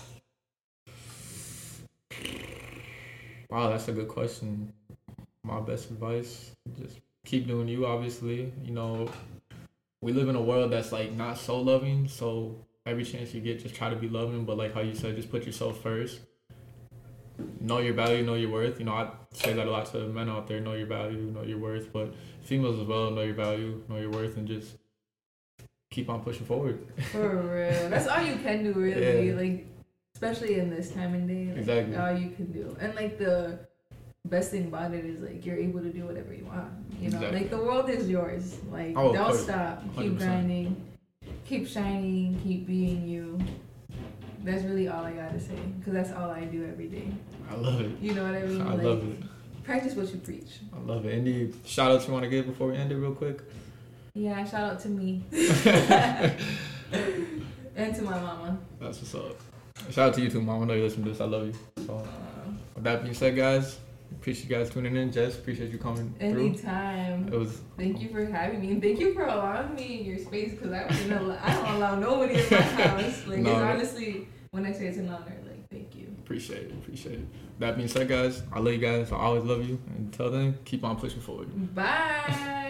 wow. That's a good question. My best advice: just keep doing you. Obviously, you know, we live in a world that's like not so loving. So every chance you get, just try to be loving. But like how you said, just put yourself first. Know your value, know your worth. You know, I say that a lot to men out there. Know your value, know your worth. But females as well, know your value, know your worth, and just keep on pushing forward. For real, that's all you can do, really. Yeah. Like, especially in this time and day, like, Exactly. all you can do. And like the best thing about it is like you're able to do whatever you want. You know, Exactly. like the world is yours. Like, Oh, don't course. stop. Keep 100%. grinding. Keep shining. Keep being you. That's really all I gotta say, cause that's all I do every day. I love it. You know what I mean? I like, love it. Practice what you preach. I love it. Any shout outs you want to give before we end it, real quick? Yeah, shout out to me and to my mama. That's what's up. Shout out to you too, mom. I know you listen to this. I love you. So, with that being said, guys, appreciate you guys tuning in. Jess, appreciate you coming through. anytime. It was Thank you for having me, and thank you for allowing me in your space because I I don't allow nobody in my house. Like No. it's honestly, when I say it's an honor, like thank you. appreciate it. Appreciate it. That being said, guys, I love you guys. I always love you. Until then, keep on pushing forward. Bye.